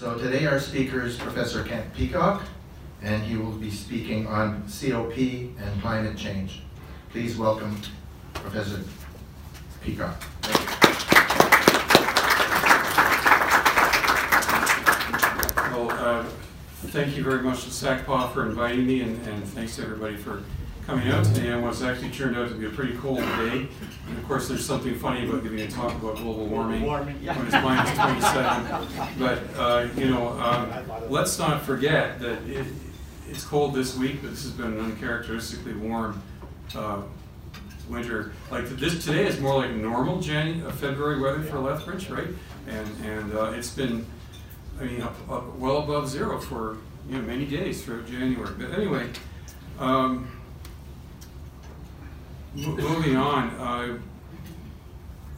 So today our speaker is Professor Kent Peacock, and he will be speaking on COP and climate change. Please welcome Professor Peacock. Well, uh, thank you very much to SACPA for inviting me, and, and thanks to everybody for coming out today on what's actually turned out to be a pretty cold day. And of course, there's something funny about giving a talk about global warming Warming, yeah. when it's minus 27. But, uh, you know, um, let's not forget that it, it's cold this week, but this has been an uncharacteristically warm uh, winter. Like this today is more like normal January, uh, February weather for Lethbridge, right? And and uh, it's been, I mean, up, up well above zero for you know many days throughout January. But anyway, um, moving on. Uh,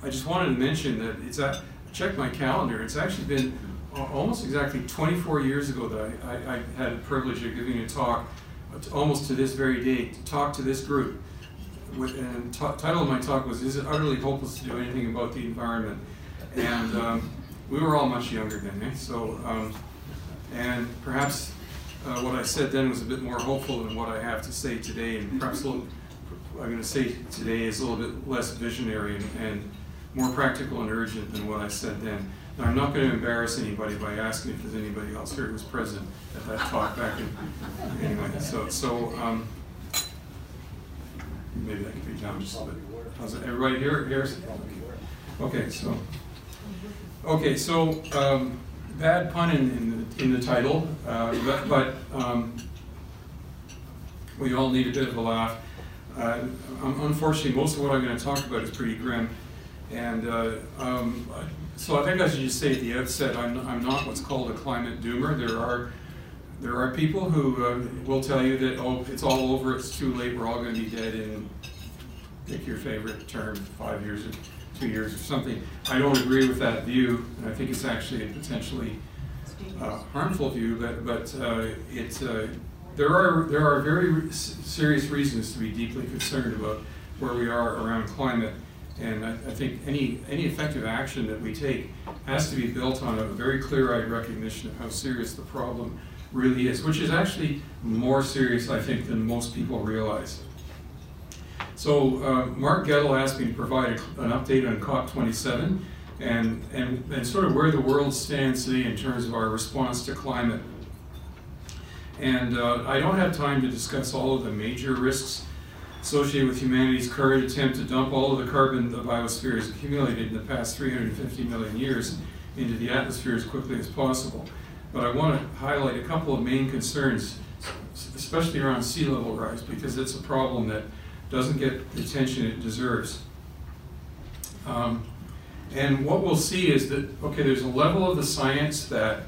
I just wanted to mention that it's a, check my calendar. It's actually been almost exactly 24 years ago that I, I, I had the privilege of giving a talk, uh, almost to this very day, to talk to this group. With, and title of my talk was "Is it utterly hopeless to do anything about the environment?" And um, we were all much younger then, eh? So, um, and perhaps uh, what I said then was a bit more hopeful than what I have to say today, and perhaps a little, I'm going to say today is a little bit less visionary and, and more practical and urgent than what I said then. Now, I'm not going to embarrass anybody by asking if there's anybody else here who was present at that talk back in, anyway, so, so, um, maybe that could be down just a bit. How's it, everybody here, here? Okay, so, okay, so, um, bad pun in, in the, in the title, uh, but, but, um, we all need a bit of a laugh. Uh, unfortunately, most of what I'm gonna talk about is pretty grim. And, uh, um, so I think I should just say at the outset, I'm, I'm not what's called a climate doomer. There are, there are people who uh, will tell you that, oh, it's all over, it's too late, we're all gonna be dead in, pick your favorite term, five years or two years or something. I don't agree with that view, and I think it's actually a potentially uh, harmful view, but, but uh, it, uh, there are, there are very serious reasons to be deeply concerned about where we are around climate. And I, I think any, any effective action that we take has to be built on a very clear-eyed recognition of how serious the problem really is, which is actually more serious, I think, than most people realize. So uh, Mark Gettle asked me to provide a- an update on COP27 and, and, and sort of where the world stands today in terms of our response to climate. And uh, I don't have time to discuss all of the major risks associated with humanity's current attempt to dump all of the carbon the biosphere has accumulated in the past 350 million years into the atmosphere as quickly as possible. But I want to highlight a couple of main concerns, especially around sea level rise, because it's a problem that doesn't get the attention it deserves. Um, and what we'll see is that, okay, there's a level of the science that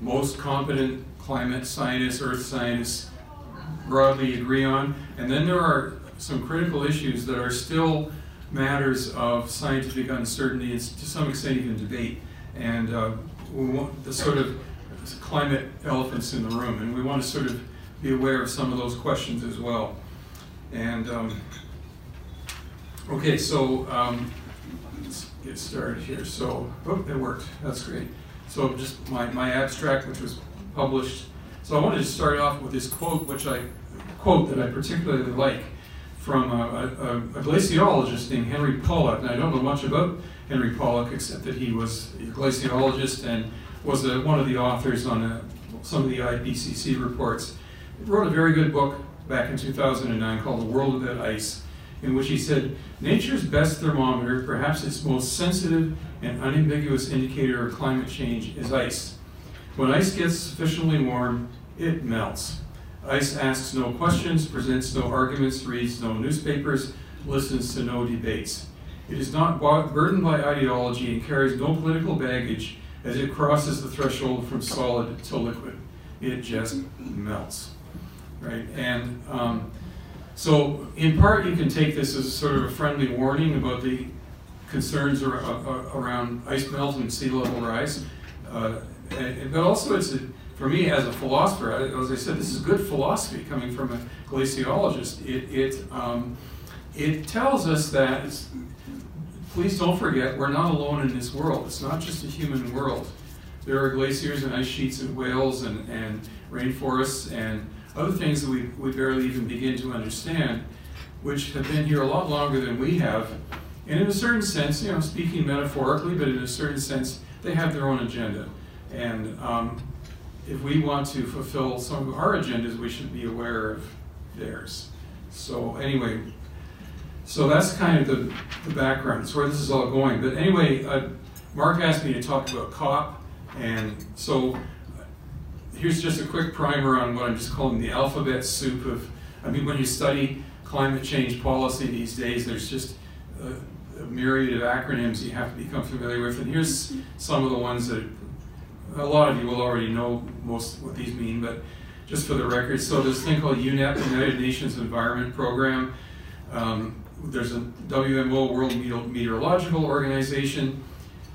most competent climate scientists, earth scientists broadly agree on, and then there are some critical issues that are still matters of scientific uncertainty and to some extent even debate. And uh, we want the sort of climate elephants in the room, and we want to sort of be aware of some of those questions as well. And um, okay, so um, let's get started here. So, oh, it worked. That's great. So, just my, my abstract, which was published. So, I wanted to start off with this quote, which I quote that I particularly like from a, a, a glaciologist named Henry Pollack. And I don't know much about Henry Pollack except that he was a glaciologist and was a, one of the authors on a, some of the IPCC reports. He wrote a very good book back in 2009 called The World Without Ice, in which he said, Nature's best thermometer, perhaps its most sensitive and unambiguous indicator of climate change, is ice. When ice gets sufficiently warm, it melts. ICE asks no questions, presents no arguments, reads no newspapers, listens to no debates. It is not burdened by ideology and carries no political baggage as it crosses the threshold from solid to liquid. It just melts, right? And um, so, in part, you can take this as sort of a friendly warning about the concerns ar- ar- around ice melt and sea level rise. Uh, and, but also, it's a, for me as a philosopher, as I said, this is good philosophy coming from a glaciologist. It, it, um, it tells us that, please don't forget, we're not alone in this world. It's not just a human world. there are glaciers and ice sheets and whales and, and rainforests and other things that we, we barely even begin to understand, which have been here a lot longer than we have. And in a certain sense, you know, speaking metaphorically, but in a certain sense, they have their own agenda. And um, if we want to fulfill some of our agendas, we should be aware of theirs. So anyway, so that's kind of the, the background. It's where this is all going. But anyway, uh, Mark asked me to talk about COP, and so here's just a quick primer on what I'm just calling the alphabet soup of, I mean, when you study climate change policy these days, there's just a, a myriad of acronyms you have to become familiar with. And here's some of the ones that a lot of you will already know most what these mean, but just for the record, so there's a thing called UNEP, United Nations Environment Program. Um, there's a WMO, World Meteorological Organization.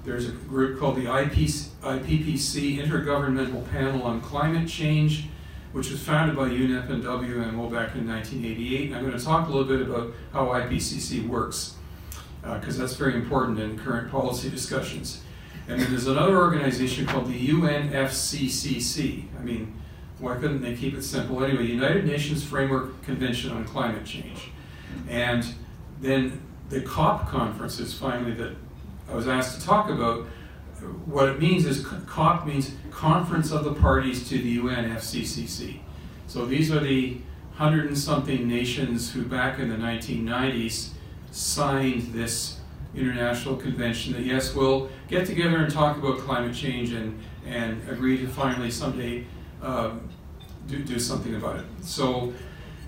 There's a group called the IPC, IPPC, Intergovernmental Panel on Climate Change, which was founded by UNEP and WMO back in 1988. I'm going to talk a little bit about how IPCC works, because uh, that's very important in current policy discussions. And then there's another organization called the UNFCCC. I mean, why couldn't they keep it simple? Anyway, United Nations Framework Convention on Climate Change. And then the COP conferences finally that I was asked to talk about. What it means is COP means Conference of the Parties to the UNFCCC. So these are the hundred and something nations who back in the 1990s signed this international convention that yes, we'll get together and talk about climate change and, and agree to finally someday um, do, do something about it. So,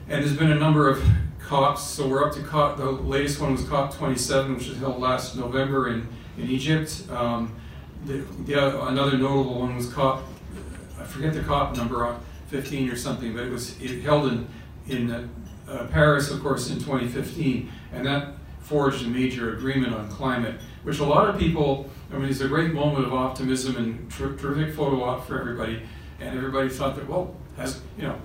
and there's been a number of COPs. So we're up to COP, the latest one was COP 27, which was held last November in, in Egypt. Um, the, the, another notable one was COP, I forget the COP number, uh, 15 or something, but it was it held in, in uh, Paris, of course, in 2015. And that forged a major agreement on climate, which a lot of people, I mean, it's a great moment of optimism and ter terrific photo op for everybody. And everybody thought that, well, has, you know,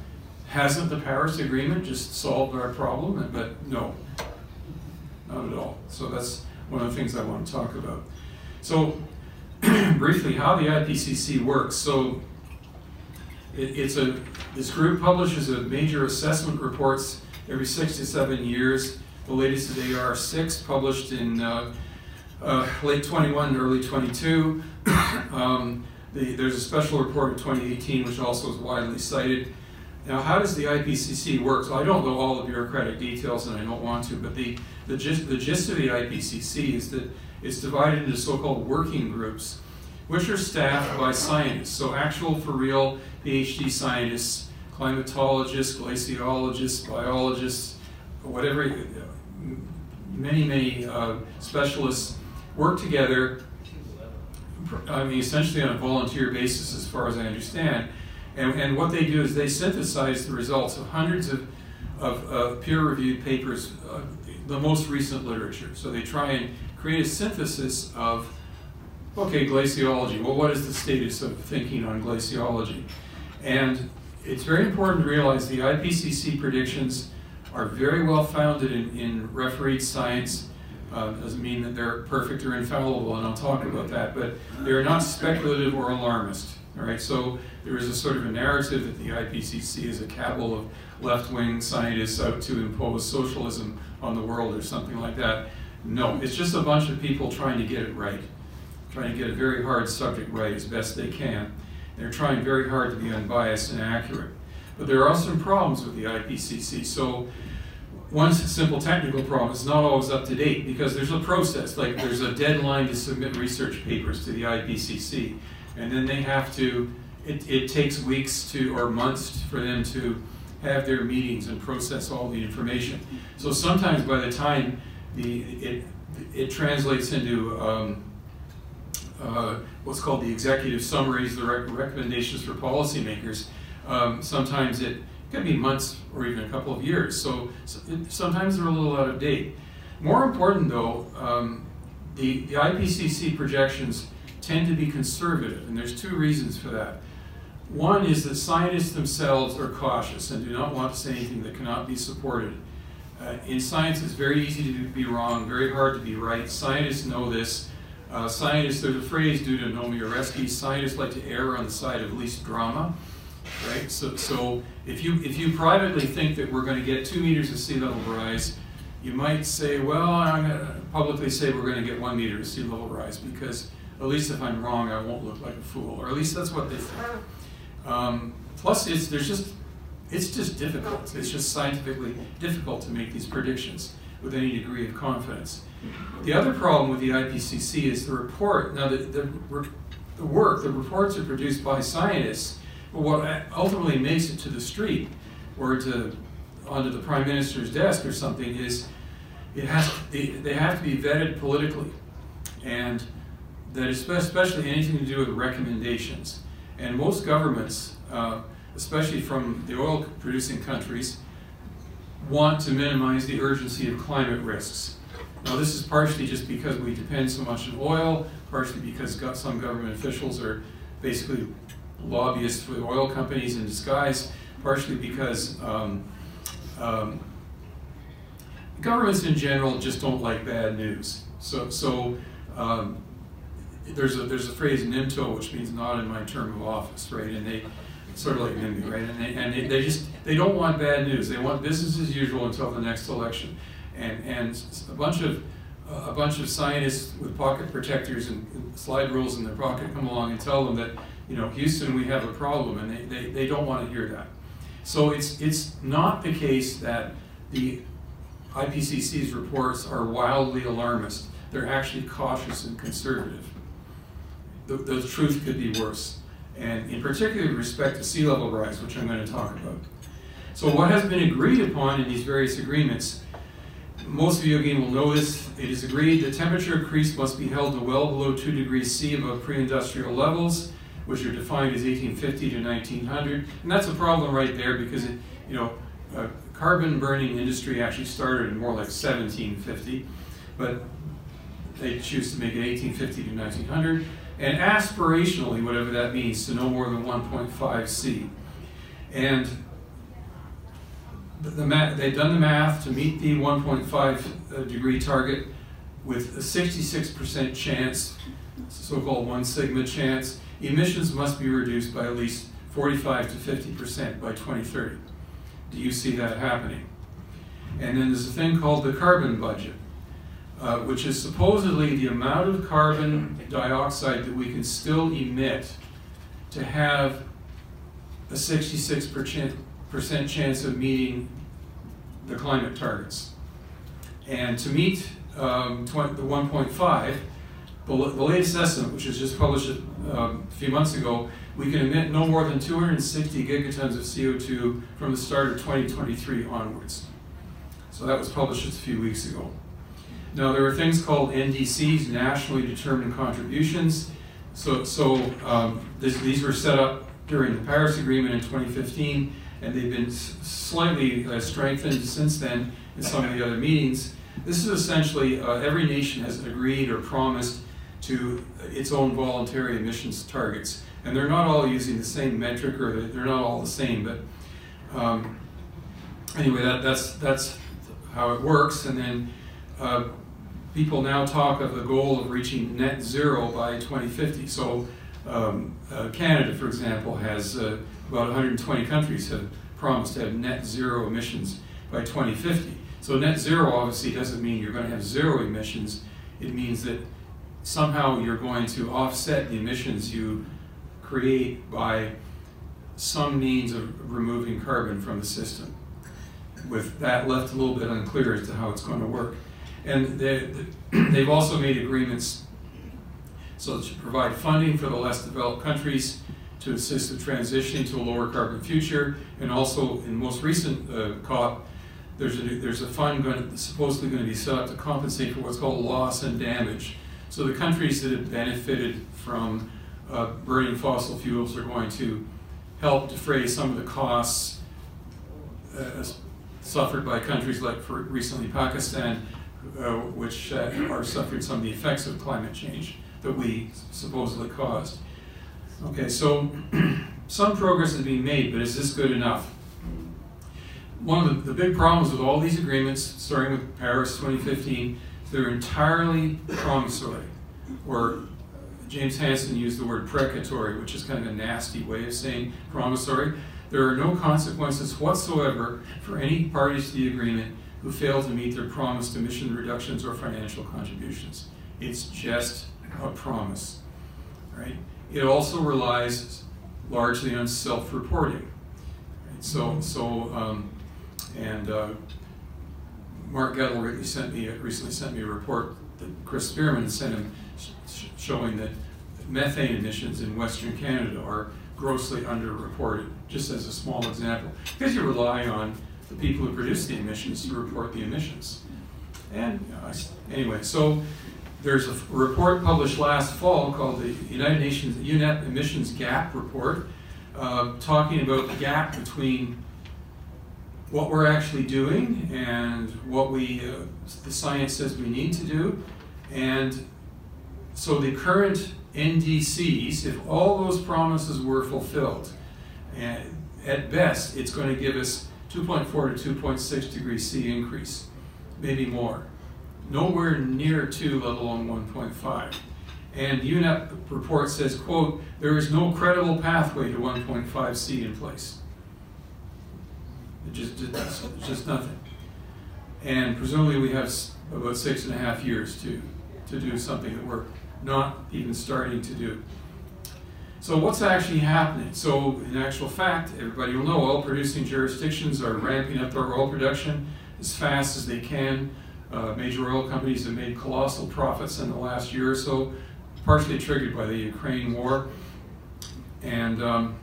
hasn't the Paris Agreement just solved our problem? But no, not at all. So that's one of the things I want to talk about. So briefly, how the IPCC works. So it, it's a, this group publishes a major assessment reports every six to seven years. The latest is AR6, published in uh, uh, late 21, early 22. um, the, there's a special report of 2018, which also is widely cited. Now, how does the IPCC work? So I don't know all the bureaucratic details, and I don't want to, but the, the, gist, the gist of the IPCC is that it's divided into so-called working groups, which are staffed by scientists. So actual, for real, PhD scientists, climatologists, glaciologists, biologists, whatever, many, many uh, specialists work together, I mean, essentially on a volunteer basis, as far as I understand. And, and what they do is they synthesize the results of hundreds of, of uh, peer-reviewed papers, uh, the most recent literature. So they try and create a synthesis of, okay, glaciology. Well, what is the status of thinking on glaciology? And it's very important to realize the IPCC predictions are very well founded in, in refereed science. Uh, doesn't mean that they're perfect or infallible, and I'll talk about that, but they're not speculative or alarmist. All right, so there is a sort of a narrative that the IPCC is a cabal of left-wing scientists out to impose socialism on the world or something like that. No, it's just a bunch of people trying to get it right, trying to get a very hard subject right as best they can. They're trying very hard to be unbiased and accurate. But there are some problems with the IPCC. So one simple technical problem is not always up to date because there's a process, like there's a deadline to submit research papers to the IPCC. And then they have to, it, it takes weeks to, or months for them to have their meetings and process all the information. So sometimes by the time the, it, it translates into um, uh, what's called the executive summaries, the rec recommendations for policymakers, um, sometimes it can be months or even a couple of years. So, so sometimes they're a little out of date. More important though, um, the, the IPCC projections tend to be conservative, and there's two reasons for that. One is that scientists themselves are cautious and do not want to say anything that cannot be supported. Uh, in science, it's very easy to be wrong, very hard to be right. Scientists know this. Uh, scientists, there's a phrase due to Oreskes, scientists like to err on the side of least drama, right? So, so if you if you privately think that we're going to get two meters of sea level rise, you might say, well, I'm going to publicly say we're going to get one meter of sea level rise because at least if I'm wrong, I won't look like a fool, or at least that's what they think. Um, plus, it's there's just it's just difficult. It's just scientifically difficult to make these predictions with any degree of confidence. The other problem with the IPCC is the report. Now, the, the, the work, the reports are produced by scientists, but what ultimately makes it to the street or to onto the prime minister's desk or something is it has they, have to be vetted politically, and that especially anything to do with recommendations. And most governments, uh, especially from the oil-producing countries, want to minimize the urgency of climate risks. Now, this is partially just because we depend so much on oil, partially because some government officials are basically lobbyists for oil companies in disguise, partially because um, um, governments in general just don't like bad news. So, so um, there's a there's a phrase NIMTO which means not in my term of office, right? And they sort of like NIMBY, right? And they and they, they just they don't want bad news. They want business as usual until the next election, and and a bunch of a bunch of scientists with pocket protectors and, slide rules in their pocket come along and tell them that you know Houston we have a problem, and they, they, they don't want to hear that. So it's it's not the case that the IPCC's reports are wildly alarmist. They're actually cautious and conservative the, the truth could be worse. And in particular with respect to sea level rise, which I'm going to talk about. So what has been agreed upon in these various agreements, most of you again will know this, it is agreed that temperature increase must be held to well below 2 degrees C above pre-industrial levels, which are defined as 1850 to 1900. And that's a problem right there because, it, you know, uh, carbon burning industry actually started in more like 1750, but they choose to make it 1850 to 1900 and aspirationally, whatever that means, to no more than 1.5 C. And the, the they've done the math to meet the 1.5 uh, degree target with a 66% chance, so-called one sigma chance, emissions must be reduced by at least 45 to 50% by 2030. Do you see that happening? And then there's a thing called the carbon budget. Uh, which is supposedly the amount of carbon dioxide that we can still emit to have a 66% chance of meeting the climate targets. And to meet um, the 1.5, the, latest estimate, which was just published um, a few months ago, we can emit no more than 260 gigatons of CO2 from the start of 2023 onwards. So that was published just a few weeks ago. Now, there are things called NDCs, nationally determined contributions. So, so um, this, these were set up during the Paris Agreement in 2015, and they've been slightly uh, strengthened since then in some of the other meetings. This is essentially uh, every nation has agreed or promised to its own voluntary emissions targets. And they're not all using the same metric, or they're not all the same, but um, anyway, that, that's, that's how it works. And then uh, people now talk of the goal of reaching net zero by 2050. So um, uh, Canada, for example, has uh, about 120 countries have promised to have net zero emissions by 2050. So net zero obviously doesn't mean you're going to have zero emissions. It means that somehow you're going to offset the emissions you create by some means of removing carbon from the system. With that left a little bit unclear as to how it's going to work. And they, they've also made agreements so to provide funding for the less developed countries to assist in transitioning to a lower carbon future. And also, in most recent uh, COP, there's a, there's a fund going, supposedly going to be set up to compensate for what's called loss and damage. So the countries that have benefited from uh, burning fossil fuels are going to help defray some of the costs uh, suffered by countries like, for recently, Pakistan, uh, which uh, are suffering some of the effects of climate change that we supposedly caused. Okay, so some progress is being made, but is this good enough? One of the, the big problems with all these agreements, starting with Paris 2015, they're entirely promissory. or James Hansen used the word precatory, which is kind of a nasty way of saying promissory. There are no consequences whatsoever for any parties to the agreement who fail to meet their promised emission reductions or financial contributions. It's just a promise, right? It also relies largely on self-reporting. Right? So, so, um, and uh, Mark Gettle recently sent me recently sent me a report that Chris Spearman sent him sh showing that methane emissions in Western Canada are grossly underreported, just as a small example, because you rely on the people who produce the emissions to report the emissions. And know, anyway, so there's a report published last fall called the United Nations UNEP Emissions Gap Report, uh, talking about the gap between what we're actually doing and what we, uh, the science says we need to do. And so the current NDCs, if all those promises were fulfilled, and at best, it's going to give us 2.4 to 2.6 degrees C increase, maybe more. Nowhere near 2, let alone 1.5. And UNEP report says, quote, there is no credible pathway to 1.5 C in place. It just, it's just nothing. And presumably we have about six and a half years to, to do something that we're not even starting to do. So what's actually happening? So in actual fact, everybody will know oil producing jurisdictions are ramping up their oil production as fast as they can. Uh, major oil companies have made colossal profits in the last year or so, partially triggered by the Ukraine war. And um,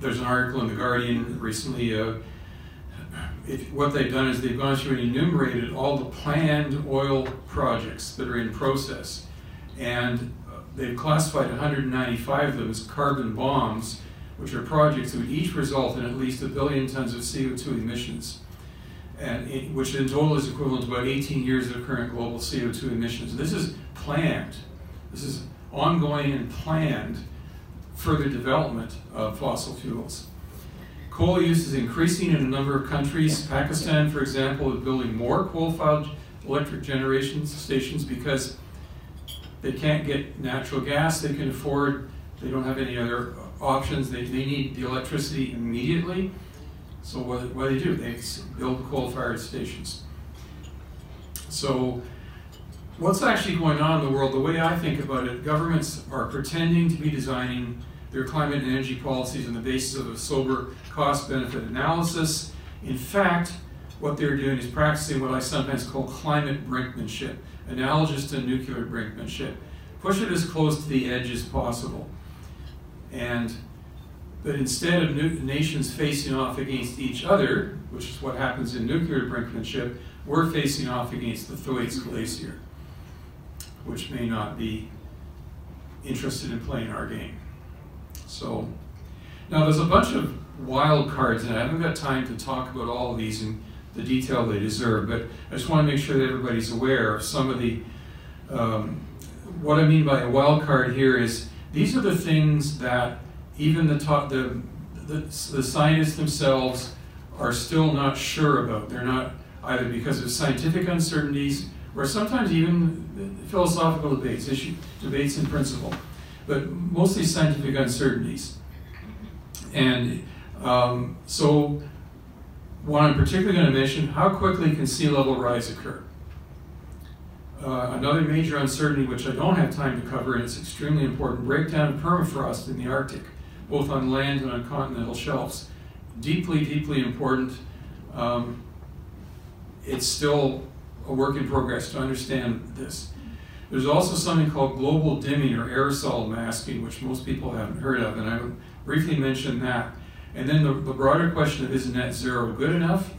there's an article in The Guardian recently. Uh, what they've done is they've gone through and enumerated all the planned oil projects that are in process. And they've classified 195 of them as carbon bombs, which are projects that would each result in at least a billion tons of CO2 emissions, and it, which in total is equivalent to about 18 years of current global CO2 emissions. This is planned. This is ongoing and planned further development of fossil fuels. Coal use is increasing in a number of countries. Pakistan, for example, is building more coal-fired electric generation stations because they can't get natural gas they can afford, they don't have any other options, they, they need the electricity immediately. So what, what do they do? They build coal-fired stations. So what's actually going on in the world, the way I think about it, governments are pretending to be designing their climate and energy policies on the basis of a sober cost-benefit analysis. In fact, what they're doing is practicing what I sometimes call climate brinkmanship analogous to nuclear brinkmanship. Push it as close to the edge as possible. And but instead of nations facing off against each other, which is what happens in nuclear brinkmanship, we're facing off against the Thwaites Glacier, which may not be interested in playing our game. So now there's a bunch of wild cards, and I haven't got time to talk about all of these in the detail they deserve. But I just want to make sure that everybody's aware of some of the, um, what I mean by a wild card here is these are the things that even the, top, the, the, the scientists themselves are still not sure about. They're not either because of scientific uncertainties or sometimes even philosophical debates, issue, debates in principle, but mostly scientific uncertainties. And um, so one I'm particularly going to mention, how quickly can sea level rise occur? Uh, another major uncertainty, which I don't have time to cover, and it's extremely important, breakdown of permafrost in the Arctic, both on land and on continental shelves. Deeply, deeply important. Um, it's still a work in progress to understand this. There's also something called global dimming or aerosol masking, which most people haven't heard of, and I will briefly mention that. And then the, the broader question of is net zero good enough?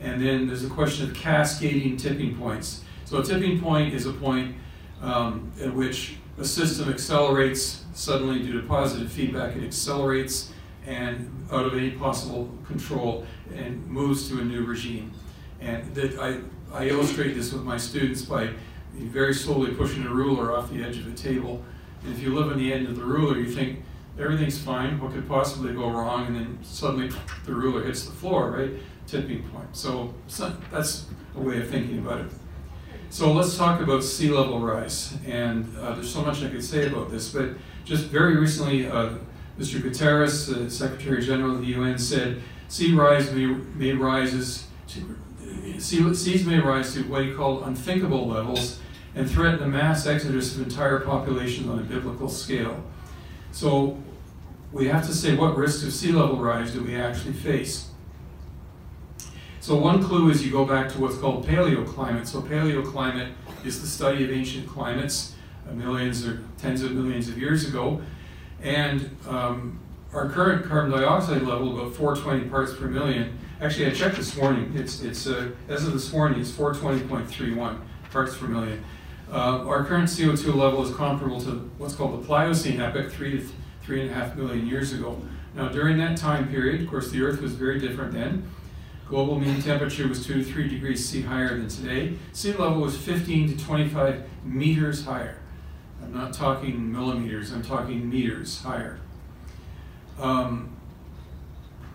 And then there's a question of cascading tipping points. So a tipping point is a point um, at which a system accelerates suddenly due to positive feedback. It accelerates and out of any possible control and moves to a new regime. And that I, I illustrate this with my students by very slowly pushing a ruler off the edge of a table. And if you live on the end of the ruler, you think, everything's fine, what could possibly go wrong, and then suddenly the ruler hits the floor, right? Tipping point. So, so that's a way of thinking about it. So let's talk about sea level rise. And uh, there's so much I could say about this, but just very recently, uh, Mr. Guterres, the Secretary General of the UN, said sea rise may, may rises to, sea, seas may rise to what he called unthinkable levels and threaten a mass exodus of entire populations on a biblical scale. So we have to say what risks of sea level rise do we actually face? So one clue is you go back to what's called paleoclimate. So paleoclimate is the study of ancient climates, uh, millions or tens of millions of years ago. And um, our current carbon dioxide level, about 420 parts per million, actually I checked this morning, it's, it's uh, as of this morning, it's 420.31 parts per million. Uh, our current CO2 level is comparable to what's called the Pliocene epoch, three to three and a half million years ago. Now during that time period, of course the Earth was very different then. Global mean temperature was two to three degrees C higher than today. Sea level was 15 to 25 meters higher. I'm not talking millimeters, I'm talking meters higher. Um,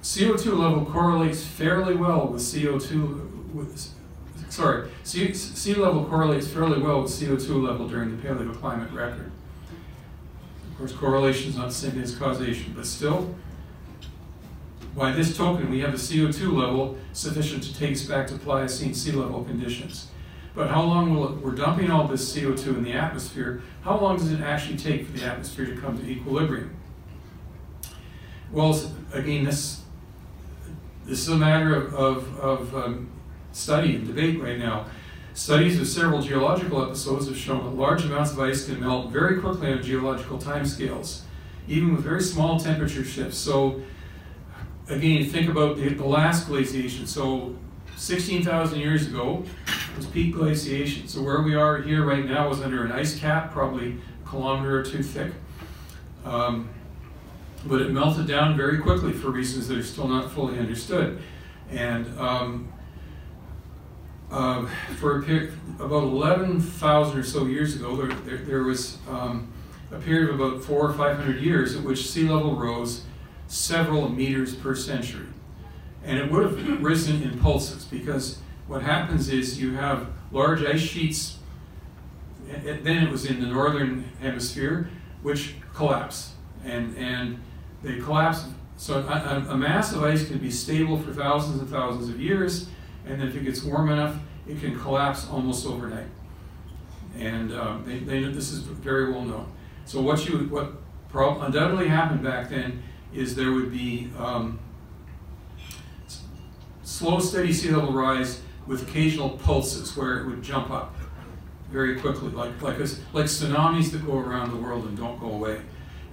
CO2 level correlates fairly well with CO2, with, sorry, sea, sea level correlates fairly well with CO2 level during the paleoclimate record. Of course, correlation is not the same as causation, but still, by this token, we have a CO2 level sufficient to take us back to Pliocene sea level conditions. But how long will it, we're dumping all this CO2 in the atmosphere, how long does it actually take for the atmosphere to come to equilibrium? Well, again, this, this is a matter of, of, of um, study and debate right now. Studies of several geological episodes have shown that large amounts of ice can melt very quickly on geological timescales, even with very small temperature shifts. So again, think about the, the last glaciation. So 16,000 years ago was peak glaciation. So where we are here right now is under an ice cap, probably a kilometer or two thick. Um, but it melted down very quickly for reasons that are still not fully understood. And um, uh, for period, about 11,000 or so years ago, there, there, there was um, a period of about four or 500 years at which sea level rose several meters per century. And it would have risen in pulses because what happens is you have large ice sheets, and then it was in the northern hemisphere, which collapse. And, and they collapse. So a, a mass of ice can be stable for thousands and thousands of years, and if it gets warm enough, it can collapse almost overnight. And um, they, they, this is very well known. So what you what undoubtedly happened back then is there would be um, slow, steady sea level rise with occasional pulses where it would jump up very quickly, like, like, a, like tsunamis that go around the world and don't go away.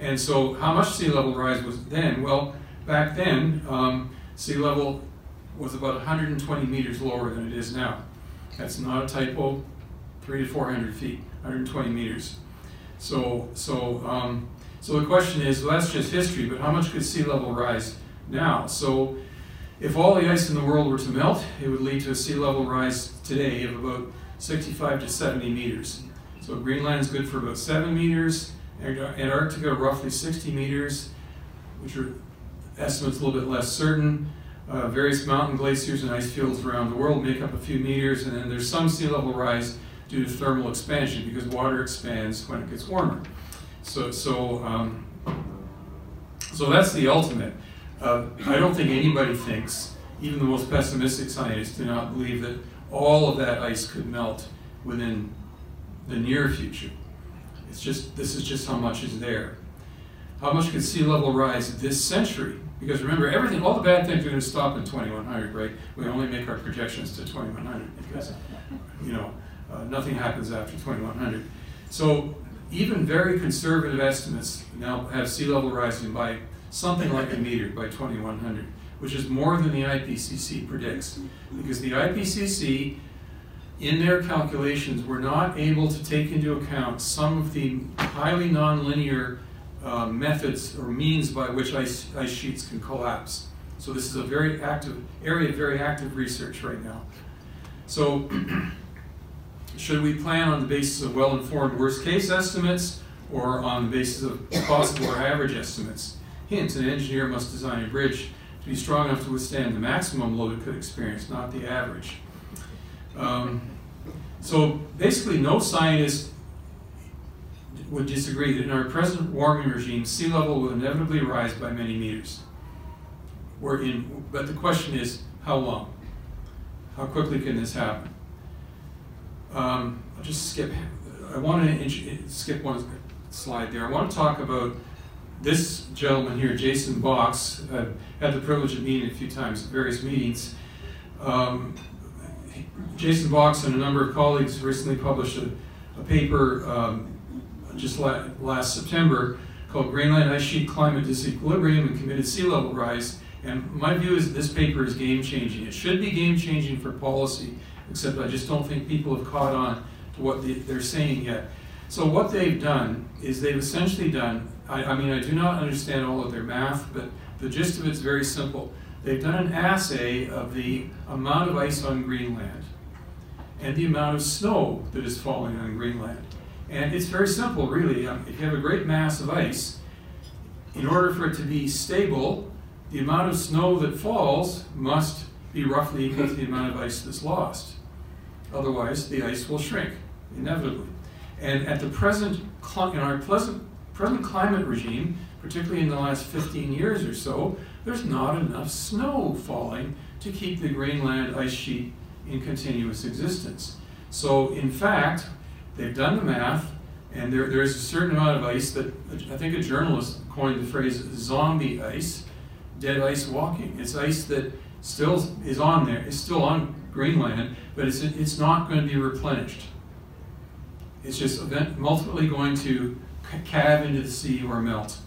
And so how much sea level rise was then? Well, back then, um, sea level was about 120 meters lower than it is now. That's not a typo, three to 400 feet, 120 meters. So, so um, so the question is, well, that's just history, but how much could sea level rise now? So if all the ice in the world were to melt, it would lead to a sea level rise today of about 65 to 70 meters. So Greenland is good for about 7 meters, Antarctica roughly 60 meters, which are estimates a little bit less certain. Uh, various mountain glaciers and ice fields around the world make up a few meters, and then there's some sea level rise due to thermal expansion because water expands when it gets warmer. So, so, um, so that's the ultimate. Uh, I don't think anybody thinks, even the most pessimistic scientists do not believe that all of that ice could melt within the near future. It's just, this is just how much is there. How much could sea level rise this century? Because remember, everything, all the bad things are going to stop in 2100, right? We only make our projections to 2100 because, you know, uh, nothing happens after 2100. So even very conservative estimates now have sea level rising by something like a meter by 2100, which is more than the IPCC predicts. Because the IPCC, in their calculations, were not able to take into account some of the highly nonlinear uh, methods or means by which ice, ice sheets can collapse. So this is a very active area very active research right now. So Should we plan on the basis of well-informed worst-case estimates or on the basis of possible or average estimates? Hint, an engineer must design a bridge to be strong enough to withstand the maximum load it could experience, not the average. Um, so basically, no scientist would disagree that in our present warming regime, sea level will inevitably rise by many meters. We're in, but the question is, how long? How quickly can this happen? Um, I'll just skip. I want to skip one slide there. I want to talk about this gentleman here, Jason Box. I've had the privilege of meeting a few times at various meetings. Um, Jason Box and a number of colleagues recently published a, a paper um, just la last September called Greenland Ice Sheet Climate Disequilibrium and Committed Sea Level Rise. And my view is this paper is game changing. It should be game changing for policy, except I just don't think people have caught on to what they, they're saying yet. So what they've done is they've essentially done, I, I mean, I do not understand all of their math, but the gist of it's very simple. They've done an assay of the amount of ice on Greenland and the amount of snow that is falling on Greenland. And it's very simple, really. Um, if you have a great mass of ice, in order for it to be stable, the amount of snow that falls must be roughly equal to the amount of ice that's lost. Otherwise, the ice will shrink, inevitably. And at the present, in our present, present climate regime, particularly in the last 15 years or so, there's not enough snow falling to keep the Greenland ice sheet in continuous existence. So in fact, they've done the math, and there, there is a certain amount of ice that, I think a journalist coined the phrase zombie ice, dead ice walking. It's ice that still is on there, is still on Greenland, but it's, it's not going to be replenished. It's just event, ultimately going to calve into the sea or melt.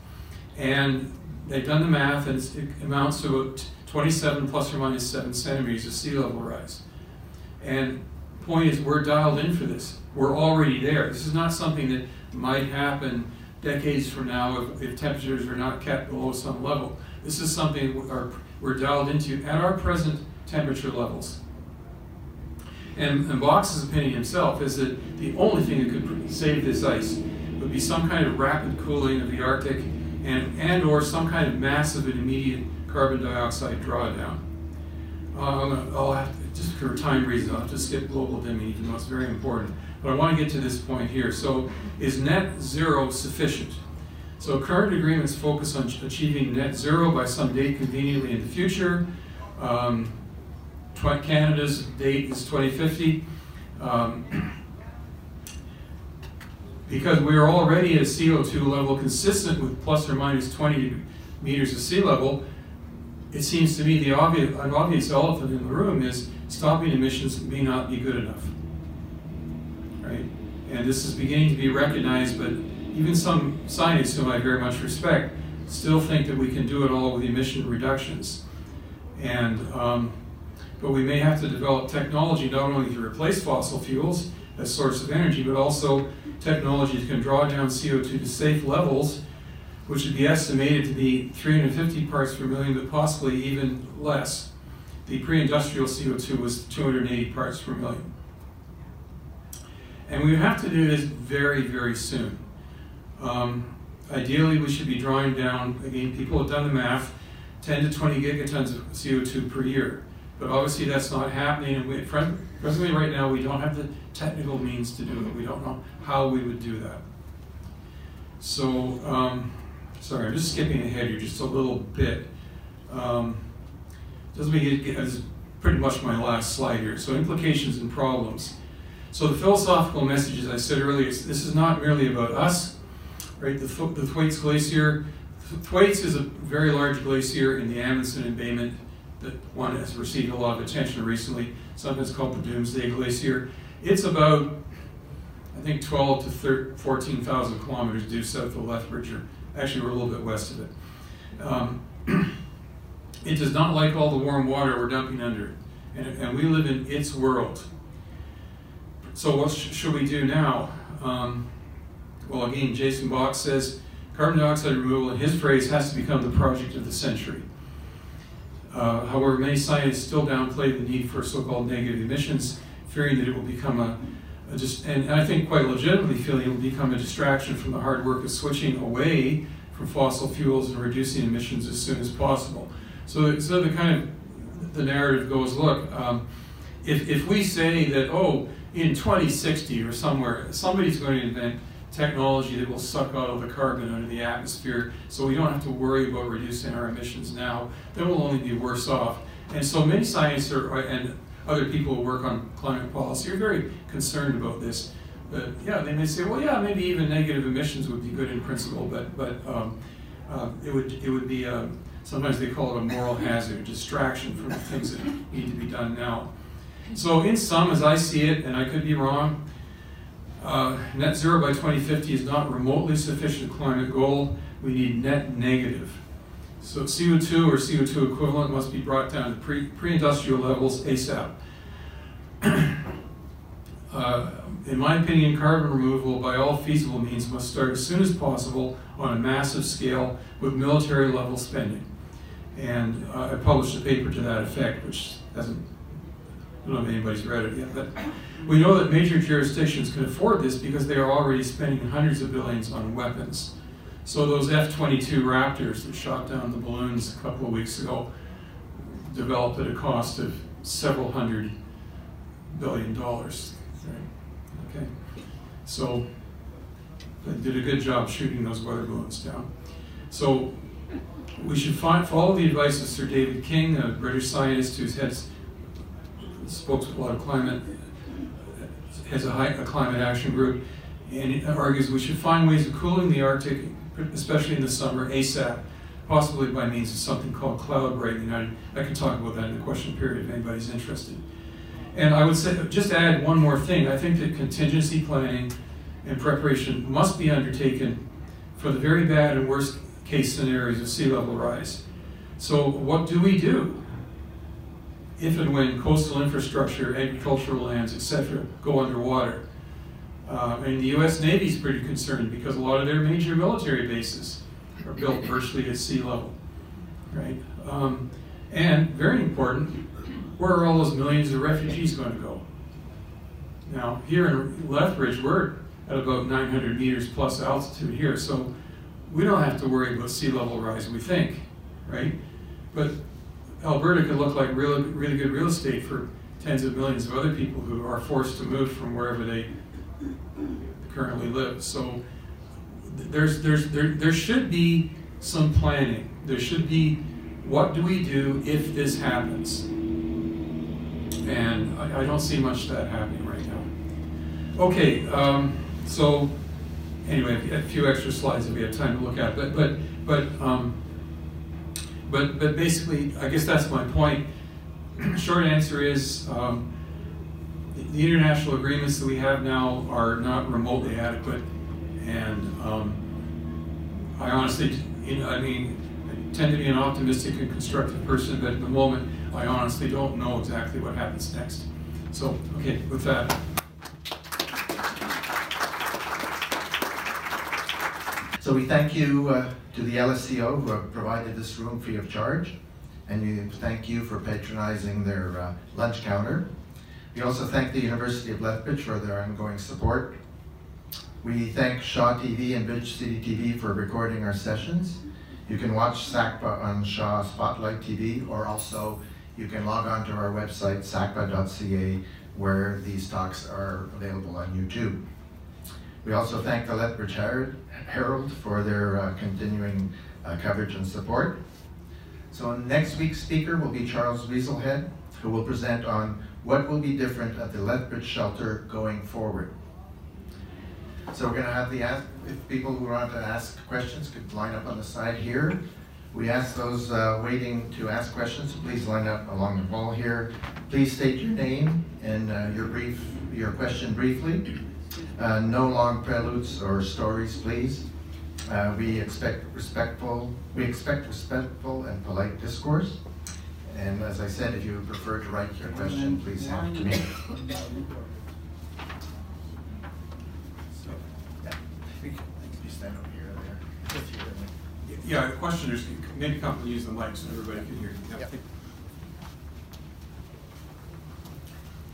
And they've done the math, and it amounts to about 27 plus or minus 7 centimeters of sea level rise. And point is, we're dialed in for this. We're already there. This is not something that might happen decades from now if, if temperatures are not kept below some level. This is something we're, we're dialed into at our present temperature levels. And, and Box's opinion himself is that the only thing that could save this ice would be some kind of rapid cooling of the Arctic and, and or some kind of massive and immediate carbon dioxide drawdown. Um, I'll have to, just for time reasons, I'll have to skip global dimming, even though it's very important. But I want to get to this point here. So, is net zero sufficient? So, current agreements focus on achieving net zero by some date conveniently in the future. Um, Canada's date is 2050. Um, because we are already at a CO2 level consistent with plus or minus 20 meters of sea level, it seems to me the obvious, an obvious elephant in the room is stopping emissions may not be good enough. Right? And this is beginning to be recognized, but even some scientists whom I very much respect still think that we can do it all with emission reductions. And um, but we may have to develop technology not only to replace fossil fuels as source of energy, but also technology that can draw down CO2 to safe levels, which would be estimated to be 350 parts per million, but possibly even less. The pre-industrial CO2 was 280 parts per million. And we have to do this very, very soon. Um, ideally, we should be drawing down, again, people have done the math, 10 to 20 gigatons of CO2 per year. But obviously that's not happening, and we, presently right now we don't have the technical means to do it. We don't know how we would do that. So, um, sorry, I'm just skipping ahead here just a little bit. Um, doesn't mean it is pretty much my last slide here. So implications and problems. So the philosophical message, as I said earlier, is this is not merely about us, right? The, the Thwaites Glacier, Thwaites is a very large glacier in the Amundsen embayment that one has received a lot of attention recently, sometimes called the Doomsday Glacier. It's about, I think, 12 to 14,000 kilometers due south of Lethbridge, or actually we're a little bit west of it. Um, it does not like all the warm water we're dumping under it, and, and we live in its world. So what sh should we do now? Um, well, again, Jason Box says carbon dioxide removal, in his phrase, has to become the project of the century. Uh, however, many scientists still downplay the need for so-called negative emissions, fearing that it will become a, a just, and I think quite legitimately feeling it will become a distraction from the hard work of switching away from fossil fuels and reducing emissions as soon as possible. So, so the kind of the narrative goes, look, um, if, if we say that, oh, in 2060 or somewhere, somebody's going to invent technology that will suck all of the carbon out of the atmosphere so we don't have to worry about reducing our emissions now. Then we'll only be worse off. And so many scientists are, and other people who work on climate policy are very concerned about this. But yeah, they may say, well, yeah, maybe even negative emissions would be good in principle, but but um, uh, it would it would be a, sometimes they call it a moral hazard, a distraction from the things that need to be done now. So in sum, as I see it, and I could be wrong, uh, net zero by 2050 is not remotely sufficient climate goal. We need net negative. So CO2 or CO2 equivalent must be brought down to pre, pre-industrial levels ASAP. uh, in my opinion, carbon removal by all feasible means must start as soon as possible on a massive scale with military level spending. And uh, I published a paper to that effect, which hasn't, I don't know if anybody's read it yet, but we know that major jurisdictions can afford this because they are already spending hundreds of billions on weapons. So those F-22 Raptors that shot down the balloons a couple of weeks ago developed at a cost of several hundred billion dollars. Okay, so they did a good job shooting those weather balloons down. So we should find, follow the advice of Sir David King, a British scientist who has spoke to a lot of climate, has a, high, a climate action group, and argues we should find ways of cooling the Arctic, especially in the summer, ASAP, possibly by means of something called cloud brightening. I, I can talk about that in the question period if anybody's interested. And I would say, just add one more thing. I think that contingency planning and preparation must be undertaken for the very bad and worst case scenarios of sea level rise. So what do we do if and when coastal infrastructure, agricultural lands, etc., go underwater? Uh, and the U.S. Navy is pretty concerned because a lot of their major military bases are built virtually at sea level, right? Um, and very important, where are all those millions of refugees going to go? Now, here in Lethbridge, we're at about 900 meters plus altitude here, so we don't have to worry about sea level rise, we think, right? But Alberta could look like really, really good real estate for tens of millions of other people who are forced to move from wherever they currently live. So there's, there's, there, there should be some planning. There should be, what do we do if this happens? And I, I don't see much of that happening right now. Okay, um, so anyway, a few extra slides if we have time to look at. But but but um, but but basically, I guess that's my point. Short answer is um, the international agreements that we have now are not remotely adequate, and um, I honestly, you know, I mean, I tend to be an optimistic and constructive person, but at the moment, I honestly don't know exactly what happens next. So, okay, with that. So we thank you uh, to the LSCO who have provided this room free of charge, and we thank you for patronizing their uh, lunch counter. We also thank the University of Lethbridge for their ongoing support. We thank Shaw TV and Bridge City TV for recording our sessions. You can watch SACPA on Shaw Spotlight TV, or also you can log on to our website, sacpa.ca, where these talks are available on YouTube. We also thank the Lethbridge Herald for their uh, continuing uh, coverage and support. So next week's speaker will be Charles Weaselhead, who will present on what will be different at the Lethbridge shelter going forward. So we're going to have the, if people who want to ask questions could line up on the side here. We ask those uh, waiting to ask questions, please line up along the wall here. Please state your name and uh, your brief, your question briefly. Uh, no long preludes or stories, please. Uh, we expect respectful, we expect respectful and polite discourse. And as I said, if you prefer to write your question, please have it to me. So, yeah, you stand over here, there. Yeah, the questioners, can maybe come and use the mic so everybody can hear. Yeah.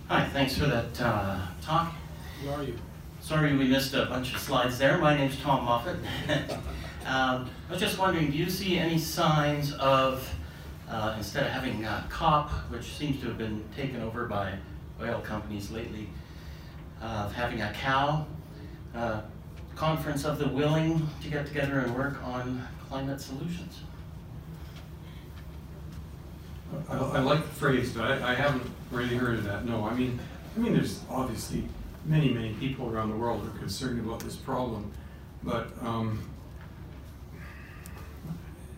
Hi, thanks for that uh, talk. Who are you? Sorry we missed a bunch of slides there. My name's Tom Moffat. um, I was just wondering, do you see any signs of, uh, instead of having uh, COP, which seems to have been taken over by oil companies lately, of having a cow uh, conference of the willing to get together and work on climate solutions. I, I like the phrase, but I, I haven't really heard of that. No, I mean, I mean, there's obviously many, many people around the world are concerned about this problem, but um,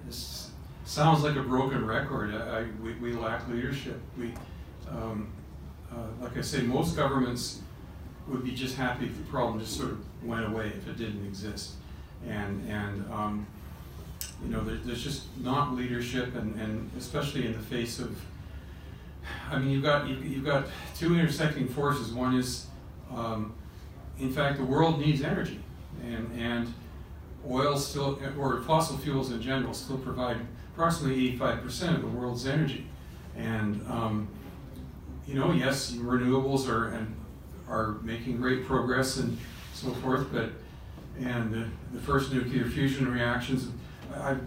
this sounds like a broken record. I, I we, we, lack leadership. We, um, uh, like I say, most governments would be just happy if the problem just sort of went away if it didn't exist, and and um, you know, there, there's just not leadership, and, and especially in the face of, I mean, you've got you've got two intersecting forces. One is, um, in fact, the world needs energy, and and oil still or fossil fuels in general still provide approximately 85% of the world's energy, and um, you know, yes, renewables are and are making great progress and so forth, but and the, the first nuclear fusion reactions I've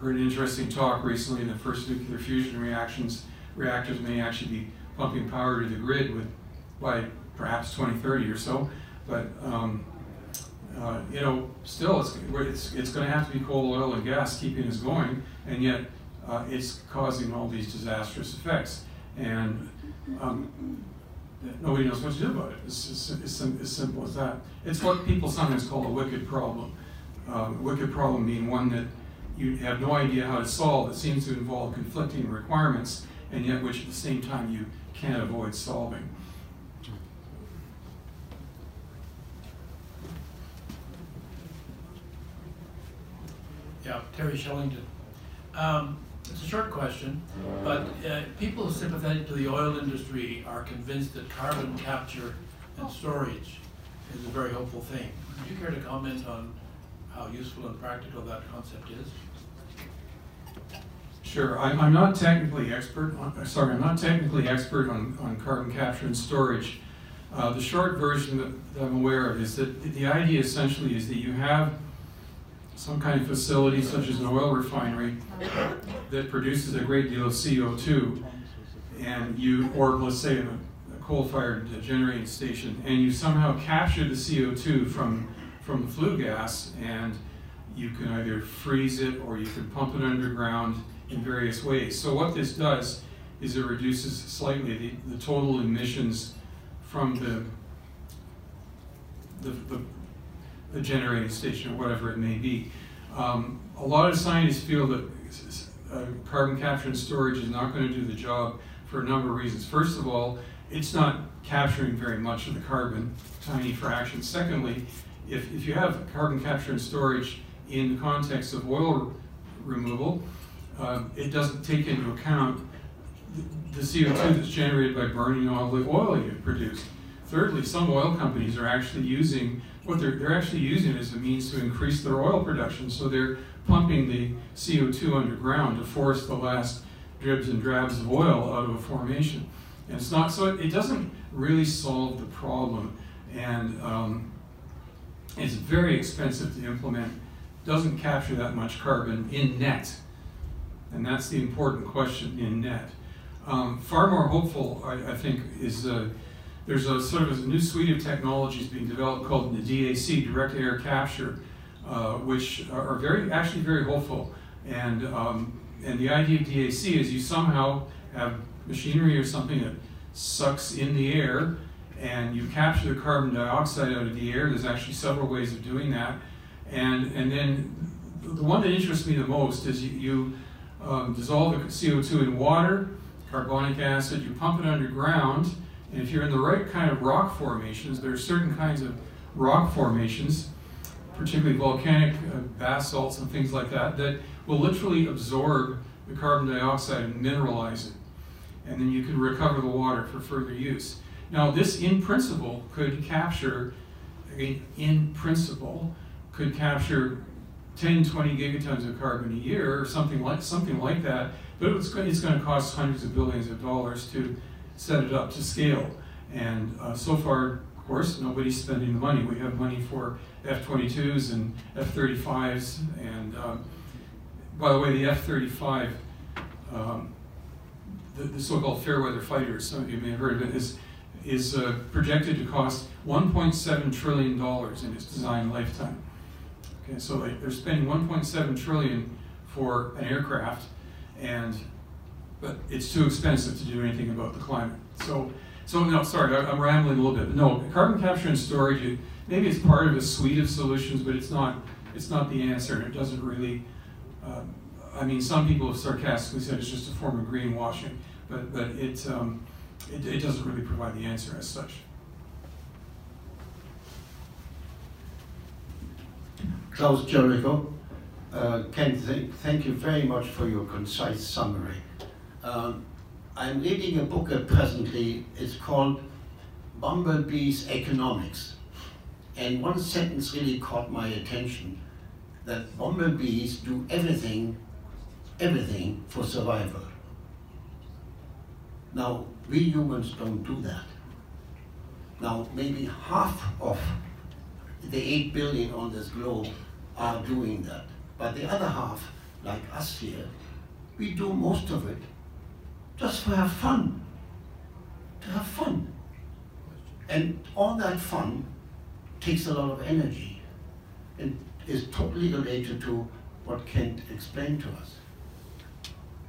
heard an interesting talk recently the first nuclear fusion reactions. Reactors may actually be pumping power to the grid with by perhaps 2030 or so. But um, uh, you know, still, it's it's, it's going to have to be coal, oil, and gas keeping us going, and yet uh, it's causing all these disastrous effects, and um, nobody knows what to do about it. It's, it's, it's, as simple as that. It's what people sometimes call a wicked problem. Um, wicked problem being one that you have no idea how to solve. It seems to involve conflicting requirements, and yet which at the same time you can't avoid solving. Yeah, Terry Shellington. Um, it's a short question, but uh, people sympathetic to the oil industry are convinced that carbon capture and storage is a very hopeful thing. Would you care to comment on how useful and practical that concept is? Sure, I'm, I'm not technically expert on, uh, sorry, I'm not technically expert on, on carbon capture and storage. Uh, the short version that, that, I'm aware of is that the idea essentially is that you have some kind of facility such as an oil refinery that produces a great deal of CO2 and you, or let's say a, a coal-fired generating station, and you somehow capture the CO2 from, from the flue gas and you can either freeze it or you can pump it underground in various ways. So what this does is it reduces slightly the, the total emissions from the, the, the, the, generating station or whatever it may be. Um, a lot of scientists feel that uh, carbon capture and storage is not going to do the job for a number of reasons. First of all, it's not capturing very much of the carbon, tiny fraction. Secondly, if, if you have carbon capture and storage in the context of oil removal, um, it doesn't take into account the CO2 that's generated by burning all the oil you've produced. Thirdly, some oil companies are actually using, what they're, they're actually using as a means to increase their oil production. So they're pumping the CO2 underground to force the last dribs and drabs of oil out of a formation. And it's not, so it, it doesn't really solve the problem. And um, it's very expensive to implement, doesn't capture that much carbon in net. And that's the important question in net. Um, far more hopeful, I, I think, is uh, there's a sort of a new suite of technologies being developed called the DAC, direct air capture, uh, which are very, actually very hopeful. And, um, and the idea of DAC is you somehow have machinery or something that sucks in the air and you capture the carbon dioxide out of the air. There's actually several ways of doing that. And, and then the one that interests me the most is you, you um, dissolve the CO2 in water, carbonic acid, you pump it underground, and if you're in the right kind of rock formations, there are certain kinds of rock formations, particularly volcanic uh, basalts and things like that, that will literally absorb the carbon dioxide and mineralize it. And then you can recover the water for further use. Now, this in principle could capture, again, in principle, could capture 10, 20 gigatons of carbon a year or something like, something like that, but it's it's going to cost hundreds of billions of dollars to set it up to scale. And uh, so far, of course, nobody's spending the money. We have money for F-22s and F-35s, and um, by the way, the F-35, um, the, the so-called fair weather fighters, some of you may have heard of it, is is uh, projected to cost 1.7 trillion dollars in its design lifetime. Okay, so they, they're spending 1.7 trillion for an aircraft, and but it's too expensive to do anything about the climate. So, so no, sorry, I, am rambling a little bit. No, carbon capture and storage, maybe it's part of a suite of solutions, but it's not. It's not the answer, and it doesn't really. Um, I mean, some people have sarcastically said it's just a form of greenwashing, but but it, um, it, it doesn't really provide the answer as such. Klaus Jericho, uh, Ken, th thank you very much for your concise summary. Um, I'm reading a book presently, it's called Bumblebees Economics. And one sentence really caught my attention, that bumblebees do everything, everything for survival. Now, we humans don't do that. Now, maybe half of the 8 billion on this globe are doing that. But the other half, like us here, we do most of it just to have fun. To have fun. And all that fun takes a lot of energy and is totally related to what Kent explained to us.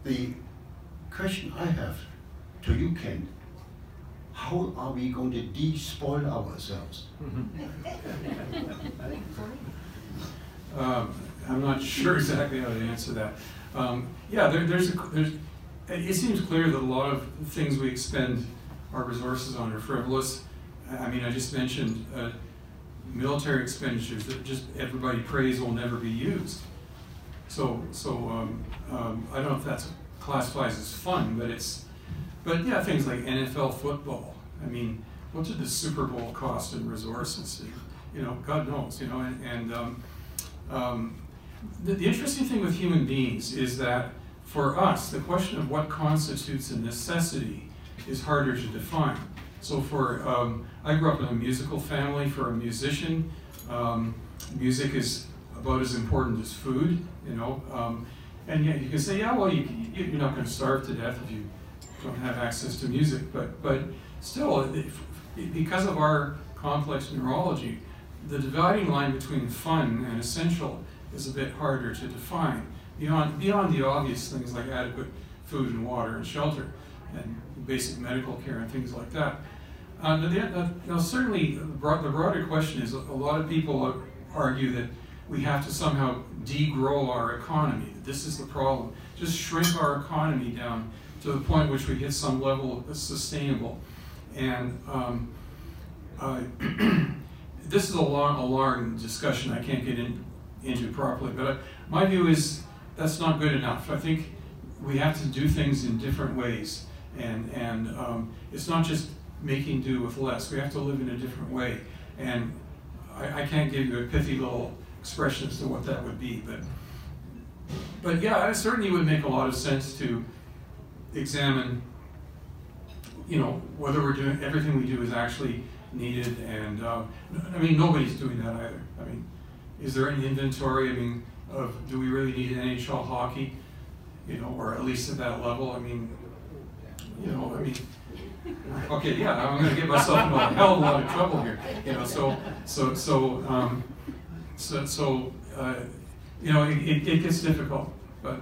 The question I have to you, Kent, how are we going to despoil ourselves? um, I'm not sure exactly how to answer that. Um, yeah, there, there's, a, there's, it seems clear that a lot of things we expend our resources on are frivolous. I mean, I just mentioned uh, military expenditures that just everybody prays will never be used. So, so um, um, I don't know if that's classifies as fun, but it's, but yeah, things like NFL football. I mean, what did the Super Bowl cost in resources? You know, God knows. You know, and, and um, um, the, the interesting thing with human beings is that for us, the question of what constitutes a necessity is harder to define. So for, um, I grew up in a musical family. For a musician, um, music is about as important as food, you know. Um, and yet you can say, yeah, well, you, you're not going to starve to death if you don't have access to music. But, but still, if, because of our complex neurology, the dividing line between fun and essential is a bit harder to define. Beyond, beyond the obvious things like adequate food and water and shelter and basic medical care and things like that. Uh, now, now, certainly, the broader question is a lot of people argue that we have to somehow degrow our economy. This is the problem. Just shrink our economy down to the point which we hit some level of sustainable. And um, uh, this is a long, a long discussion I can't get in, into properly, but I, my view is that's not good enough. I think we have to do things in different ways, and, and um, it's not just making do with less. We have to live in a different way, and I, I can't give you a pithy little expression as to what that would be, but but yeah, it certainly would make a lot of sense to examine, you know, whether we're doing everything we do is actually needed, and uh, I mean nobody's doing that either. I mean, is there any inventory? I mean, of do we really need NHL hockey? You know, or at least at that level. I mean, you know, I mean. Okay, yeah, I'm going to get myself into a hell of a lot of trouble here. You know, so so so um, so so uh, you know, it, it, it gets difficult, but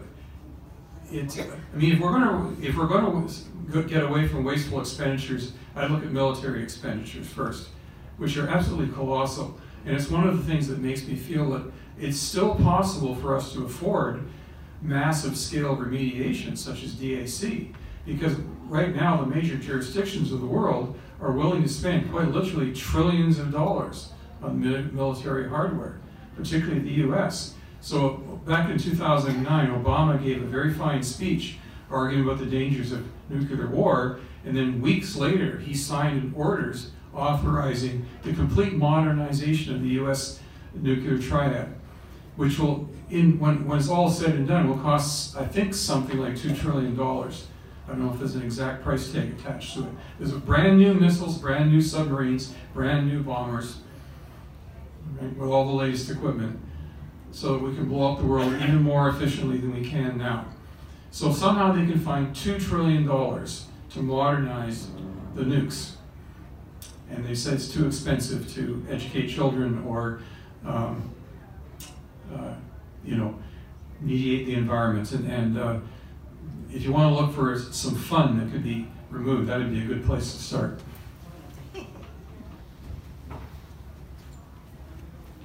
it's. I mean, if we're going to if we're going to get away from wasteful expenditures, I'd look at military expenditures first, which are absolutely colossal. And it's one of the things that makes me feel that it's still possible for us to afford massive scale remediation, such as DAC, because right now the major jurisdictions of the world are willing to spend quite literally trillions of dollars on military hardware, particularly the US. So back in 2009, Obama gave a very fine speech arguing about the dangers of nuclear war, and then weeks later, he signed orders authorizing the complete modernization of the U.S. nuclear triad, which will, in, when, when it's all said and done, will cost, I think, something like $2 trillion. I don't know if there's an exact price tag attached to it. There's brand new missiles, brand new submarines, brand new bombers, right, with all the latest equipment so that we can blow up the world even more efficiently than we can now. So somehow they can find $2 trillion to modernize the nukes. and they said it's too expensive to educate children or, um, you know, mediate the environment. And, and uh, if you want to look for some fun that could be removed, that would be a good place to start.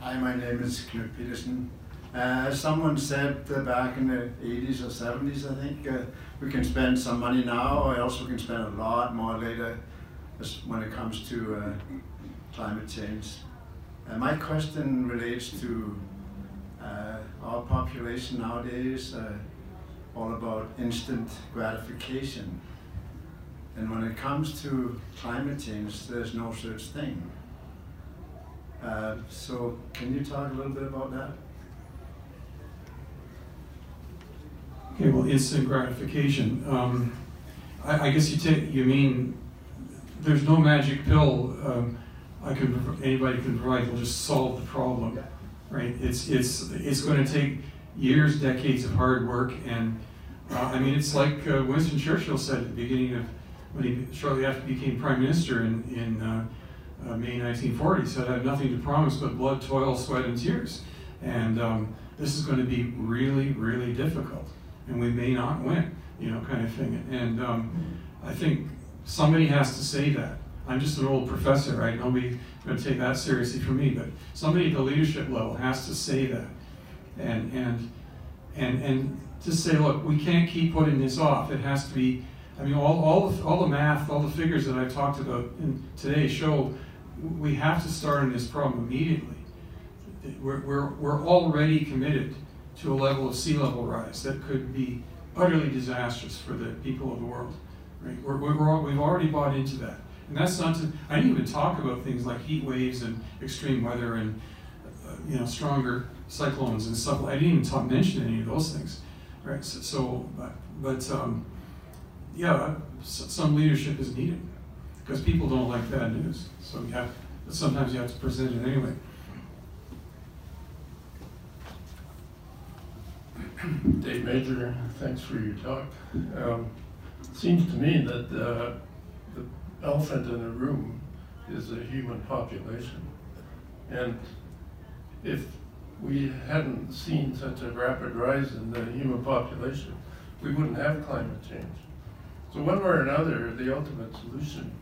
Hi, my name is Knut Peterson. Uh, someone said uh, back in the 80s or 70s, I think, uh, we can spend some money now, or else we can spend a lot more later as when it comes to uh, climate change. Uh, my question relates to uh, our population nowadays, all about instant gratification. And when it comes to climate change, there's no such thing. Uh, so can you talk a little bit about that? Okay, well, instant gratification. Um, I, I, guess you take you mean there's no magic pill um, I can anybody can provide will just solve the problem, right? It's it's it's going to take years, decades of hard work, and uh, I mean it's like uh, Winston Churchill said at the beginning of when he shortly after he became prime minister in in uh, uh, May 1940 said, I have nothing to promise but blood, toil, sweat, and tears. And um, this is going to be really, really difficult. And we may not win, you know, kind of thing. And um, I think somebody has to say that. I'm just an old professor, right? Nobody's going to take that seriously for me. But somebody at the leadership level has to say that. And, and, and, and just say, look, we can't keep putting this off. It has to be I mean, all, all, the, all the math, all the figures that I've talked about today show we have to start on this problem immediately. We're, we're, we're already committed to a level of sea level rise that could be utterly disastrous for the people of the world. Right? We're, we're, we've already bought into that. And that's not to, I didn't even talk about things like heat waves and extreme weather and, uh, you know, stronger cyclones and stuff. I didn't even talk, mention any of those things. Right? So, so but, but um, yeah, some leadership is needed because people don't like bad news. So you have, sometimes you have to present it anyway. Dave Major, thanks for your talk. Um, it seems to me that uh, elephant in the room is the human population. And if we hadn't seen such a rapid rise in the human population, we wouldn't have climate change. So one way or another, the ultimate solution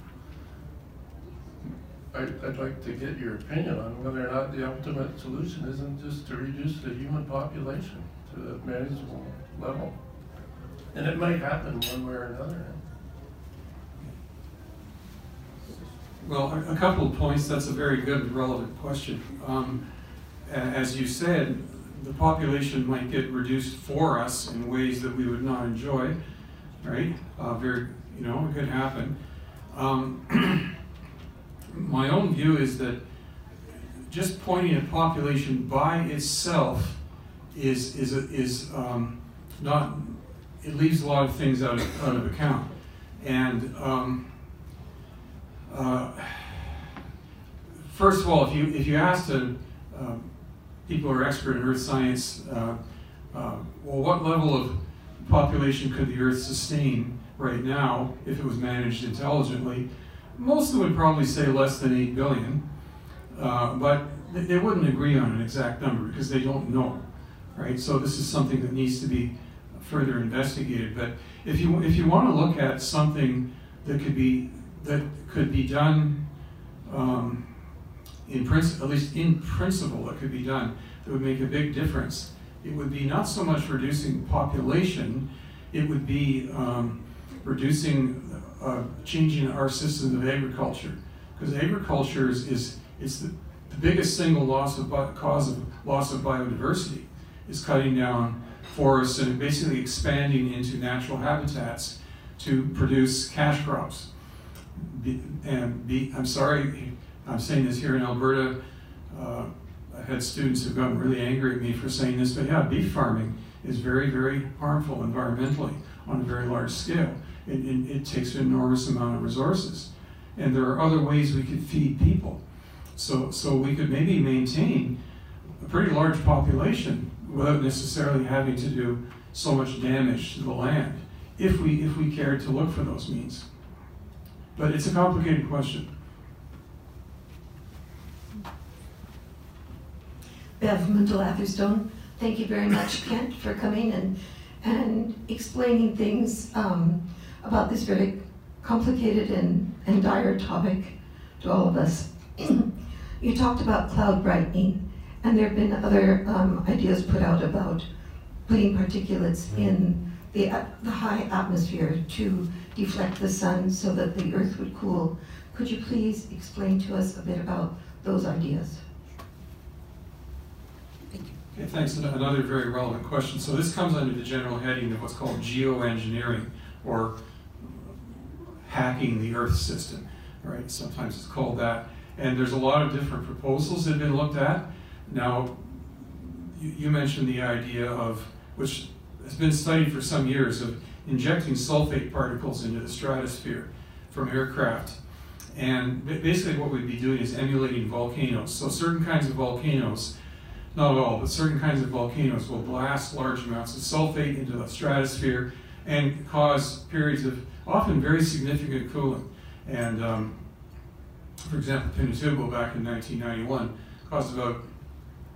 I'd, I'd like to get your opinion on whether or not the ultimate solution isn't just to reduce the human population to a manageable level. And it might happen one way or another. Well, a, a couple of points. That's a very good, relevant question. Um, as you said, the population might get reduced for us in ways that we would not enjoy, right? Uh, very, you know, it could happen. Um, my own view is that just pointing at population by itself is is is um, not it leaves a lot of things out of, out of account and um, uh, first of all if you if you ask uh, people who are expert in earth science uh, uh, well what level of population could the earth sustain right now if it was managed intelligently most of them would probably say less than 8 billion, uh, but they wouldn't agree on an exact number because they don't know, right? So this is something that needs to be further investigated. But if you if you want to look at something that could be that could be done um, in principle, at least in principle, that could be done that would make a big difference. It would be not so much reducing population; it would be um, reducing uh, changing our system of agriculture. Because agriculture is, is the, the biggest single loss of cause of loss of biodiversity is cutting down forests and basically expanding into natural habitats to produce cash crops. Be, and be, I'm sorry, I'm saying this here in Alberta. Uh, I've had students who've gotten really angry at me for saying this, but yeah, beef farming is very, very harmful environmentally on a very large scale it, it, it takes an enormous amount of resources. And there are other ways we could feed people. So, so we could maybe maintain a pretty large population without necessarily having to do so much damage to the land if we, if we cared to look for those means. But it's a complicated question. Bev Muendel Atherstone, thank you very much, Kent, for coming and and explaining things um, about this very complicated and, and dire topic to all of us. you talked about cloud brightening, and there have been other um, ideas put out about putting particulates in the, the high atmosphere to deflect the sun so that the earth would cool. Could you please explain to us a bit about those ideas? Thank you. Okay, thanks. Another very relevant question. So this comes under the general heading of what's called geoengineering, or hacking the Earth system. Right? Sometimes it's called that. And there's a lot of different proposals that have been looked at. Now, you, you mentioned the idea of, which has been studied for some years, of injecting sulfate particles into the stratosphere from aircraft. And basically what we'd be doing is emulating volcanoes. So certain kinds of volcanoes not all, but certain kinds of volcanoes will blast large amounts of sulfate into the stratosphere and cause periods of often very significant cooling. And um, for example, Pinatubo back in 1991 caused about,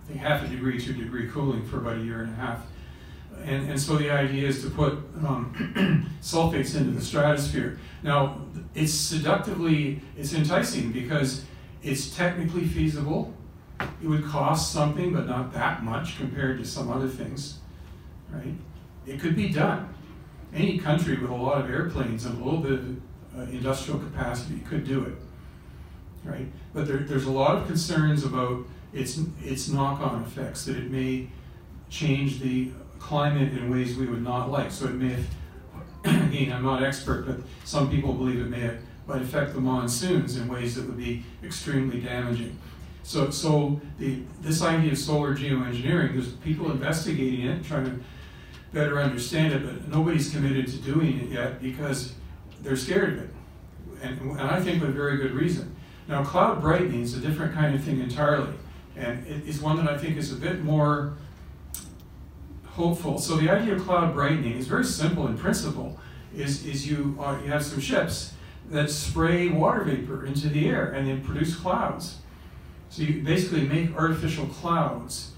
I think, half a degree a degree cooling for about a year and a half. And, and so the idea is to put um, sulfates into the stratosphere. Now, it's seductively, it's enticing because it's technically feasible it would cost something, but not that much compared to some other things, right? It could be done. Any country with a lot of airplanes and a little bit of uh, industrial capacity could do it, right? But there, there's a lot of concerns about its, its knock-on effects, that it may change the climate in ways we would not like. So it may, have, again, I'm not expert, but some people believe it may might affect the monsoons in ways that would be extremely damaging. So, so the, this idea of solar geoengineering, there's people investigating it, trying to better understand it, but nobody's committed to doing it yet because they're scared of it. And, and I think with very good reason. Now, cloud brightening is a different kind of thing entirely, and it is one that I think is a bit more hopeful. So the idea of cloud brightening is very simple in principle. Is, is you, you have some ships that spray water vapor into the air and then produce clouds. So you basically make artificial clouds,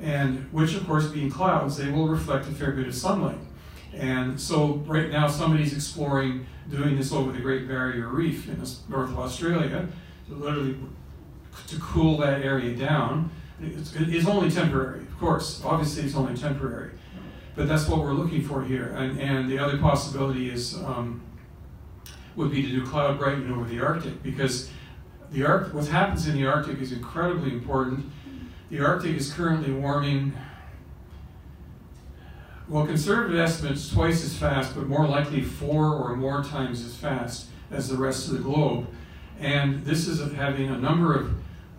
and which of course being clouds, they will reflect a fair bit of sunlight. And so right now somebody's exploring doing this over the Great Barrier Reef in the north of Australia, to literally to cool that area down. It's, it's only temporary, course. Obviously, it's only temporary, but that's what we're looking for here. And, and the other possibility is um, would be to do cloud brightening over the Arctic because the Arctic, what happens in the Arctic is incredibly important. The Arctic is currently warming, well, conservative estimates twice as fast, but more likely four or more times as fast as the rest of the globe. And this is having a number of,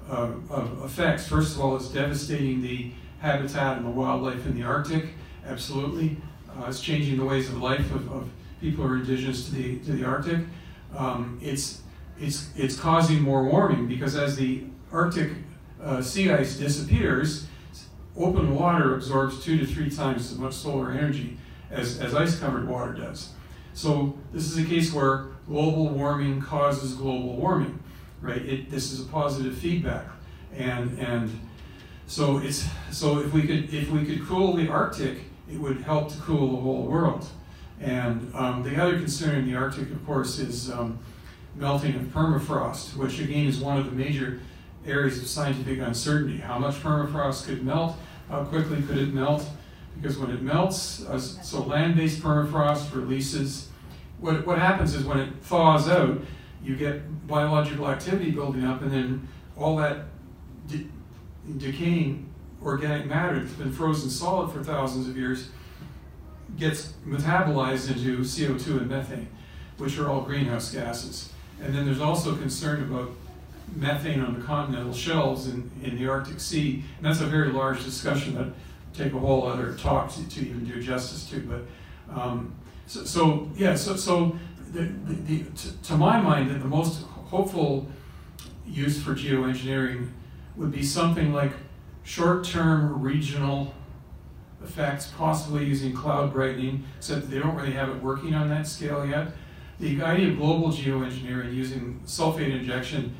uh, of effects. First of all, it's devastating the habitat and the wildlife in the Arctic, absolutely. Uh, it's changing the ways of life of, of people who are indigenous to the, to the Arctic. Um, it's it's, it's causing more warming because as the Arctic uh, sea ice disappears, open water absorbs two to three times as much solar energy as, as ice-covered water does. So this is a case where global warming causes global warming, right? It, this is a positive feedback, and and so it's so if we could if we could cool the Arctic, it would help to cool the whole world. And um, the other concern in the Arctic, of course, is um, melting of permafrost, which again is one of the major areas of scientific uncertainty. How much permafrost could melt? How quickly could it melt? Because when it melts, uh, so land-based permafrost releases, what, what happens is when it thaws out, you get biological activity building up and then all that decaying organic matter that's been frozen solid for thousands of years gets metabolized into CO2 and methane, which are all greenhouse gases. And then there's also concern about methane on the continental shelves in, in the Arctic Sea. And that's a very large discussion that take a whole other talk to, to even do justice to. But um, so, so, yeah, so, so the, the, the to, to, my mind, the most hopeful use for geoengineering would be something like short-term regional effects, possibly using cloud brightening, except they don't really have it working on that scale yet. The idea of global geoengineering using sulfate injection,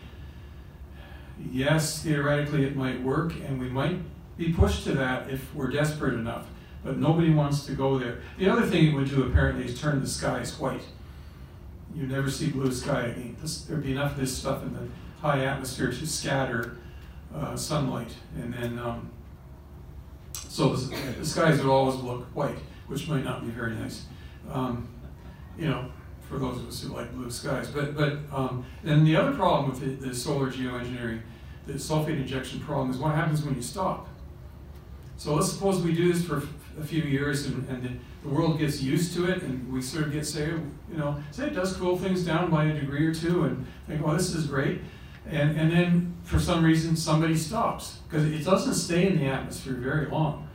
yes, theoretically it might work, and we might be pushed to that if we're desperate enough, but nobody wants to go there. The other thing it would do apparently is turn the skies white. You never see blue sky again. There'd be enough of this stuff in the high atmosphere to scatter uh, sunlight, and then um, so the, the, skies would always look white, which might not be very nice. Um, you know, for those of us who like blue skies. But but um, then the other problem with the, the solar geoengineering, the sulfate injection problem, is what happens when you stop. So let's suppose we do this for a few years and, and the, the, world gets used to it and we sort of get say, you know, say it does cool things down by a degree or two and think, oh, this is great. And, and then for some reason somebody stops because it doesn't stay in the atmosphere very long,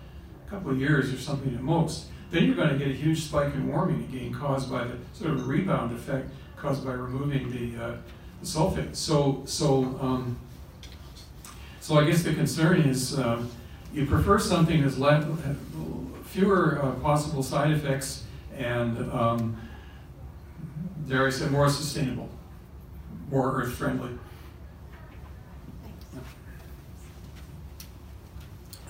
a couple of years or something at most. Then you're going to get a huge spike in warming again caused by the sort of rebound effect caused by removing the, uh, the sulfate. So, so, um, so I guess the concern is um, you prefer something that's less, fewer uh, possible side effects and, um, dare I say, more sustainable, more earth friendly.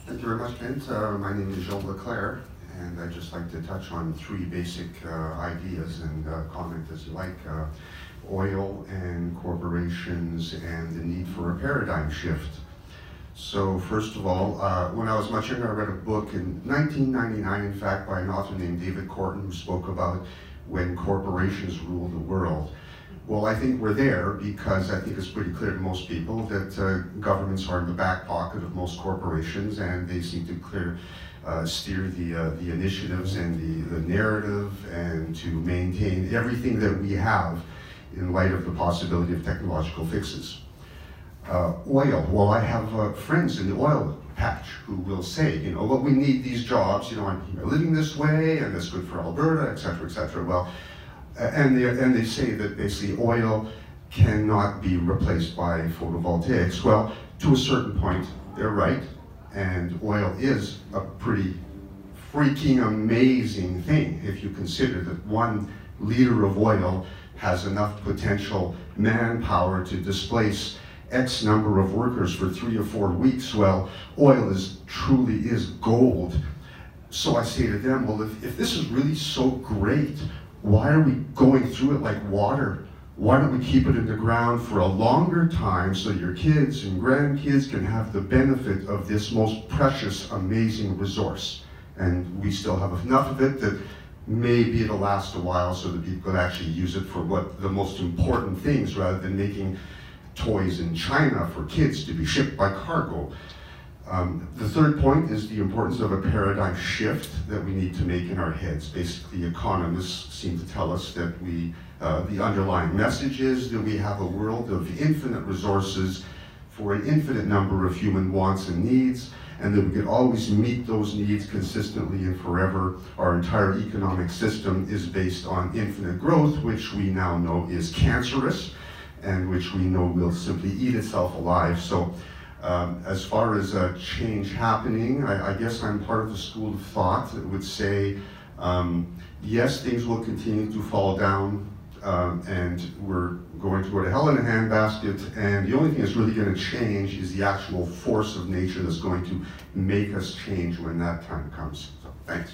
Thank you very much, Kent. Uh, my name is Jean Leclerc, and I'd just like to touch on three basic uh, ideas and uh, comment as you like. Uh, oil and corporations and the need for a paradigm shift. So first of all, uh, when I was much younger, I read a book in 1999, in fact, by an author named David Korten, who spoke about when corporations rule the world. Well, I think we're there because I think it's pretty clear to most people that uh, governments are in the back pocket of most corporations and they seem to clear, uh, steer the, uh, the initiatives and the, the narrative and to maintain everything that we have in light of the possibility of technological fixes. Uh, oil, well, I have uh, friends in the oil patch who will say, you know, well, we need these jobs, you know, I'm living this way and it's good for Alberta, et cetera, et cetera. Well, and they, and they say that basically oil cannot be replaced by photovoltaics. Well, to a certain point, they're right, and oil is a pretty freaking amazing thing if you consider that one liter of oil has enough potential manpower to displace X number of workers for three or four weeks. Well, oil is truly is gold. So I say to them, well, if, if this is really so great, why are we going through it like water? Why don't we keep it in the ground for a longer time so your kids and grandkids can have the benefit of this most precious, amazing resource? And we still have enough of it that maybe it'll last a while so that people can actually use it for what the most important things rather than making toys in China for kids to be shipped by cargo. Um, the third point is the importance of a paradigm shift that we need to make in our heads. Basically, economists seem to tell us that we, uh, the underlying message is that we have a world of infinite resources for an infinite number of human wants and needs, and that we can always meet those needs consistently and forever. Our entire economic system is based on infinite growth, which we now know is cancerous, and which we know will simply eat itself alive. So um, as far as uh, change happening, I, I, guess I'm part of the school of thought that would say, um, yes, things will continue to fall down, um, and we're going to go to hell in a handbasket, and the only thing that's really going to change is the actual force of nature that's going to make us change when that time comes. So, thanks.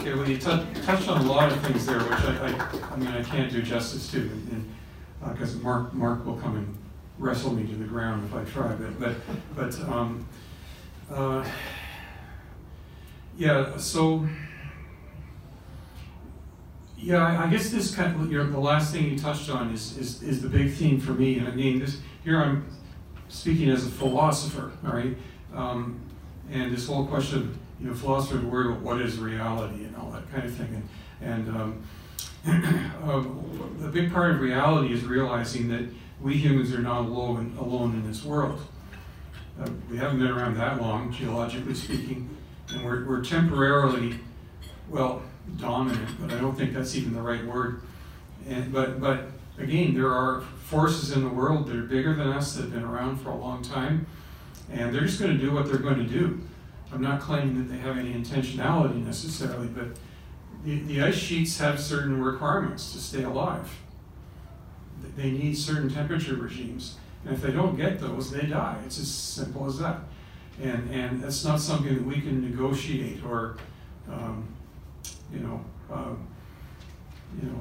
Okay, well, you touched on a lot of things there, which I, I, I mean, I can't do justice to, because uh, Mark, Mark will come in wrestle me to the ground if I try. But but but um, uh, yeah. So yeah, I, guess this kind of you know, the last thing you touched on is, is is the big theme for me. And again, this here I'm speaking as a philosopher, all right. Um, and this whole question you know philosophers worry about what is reality and all that kind of thing. And and um, uh, the big part of reality is realizing that we humans are not alone, alone in this world. Uh, we haven't been around that long, geologically speaking, and we're, we're temporarily, well, dominant, but I don't think that's even the right word. And, but, but again, there are forces in the world that are bigger than us that have been around for a long time, and they're just going to do what they're going to do. I'm not claiming that they have any intentionality necessarily, but the, the ice sheets have certain requirements to stay alive they need certain temperature regimes. And if they don't get those, they die. It's as simple as that. And, and that's not something that we can negotiate or, um, you know, um, you know,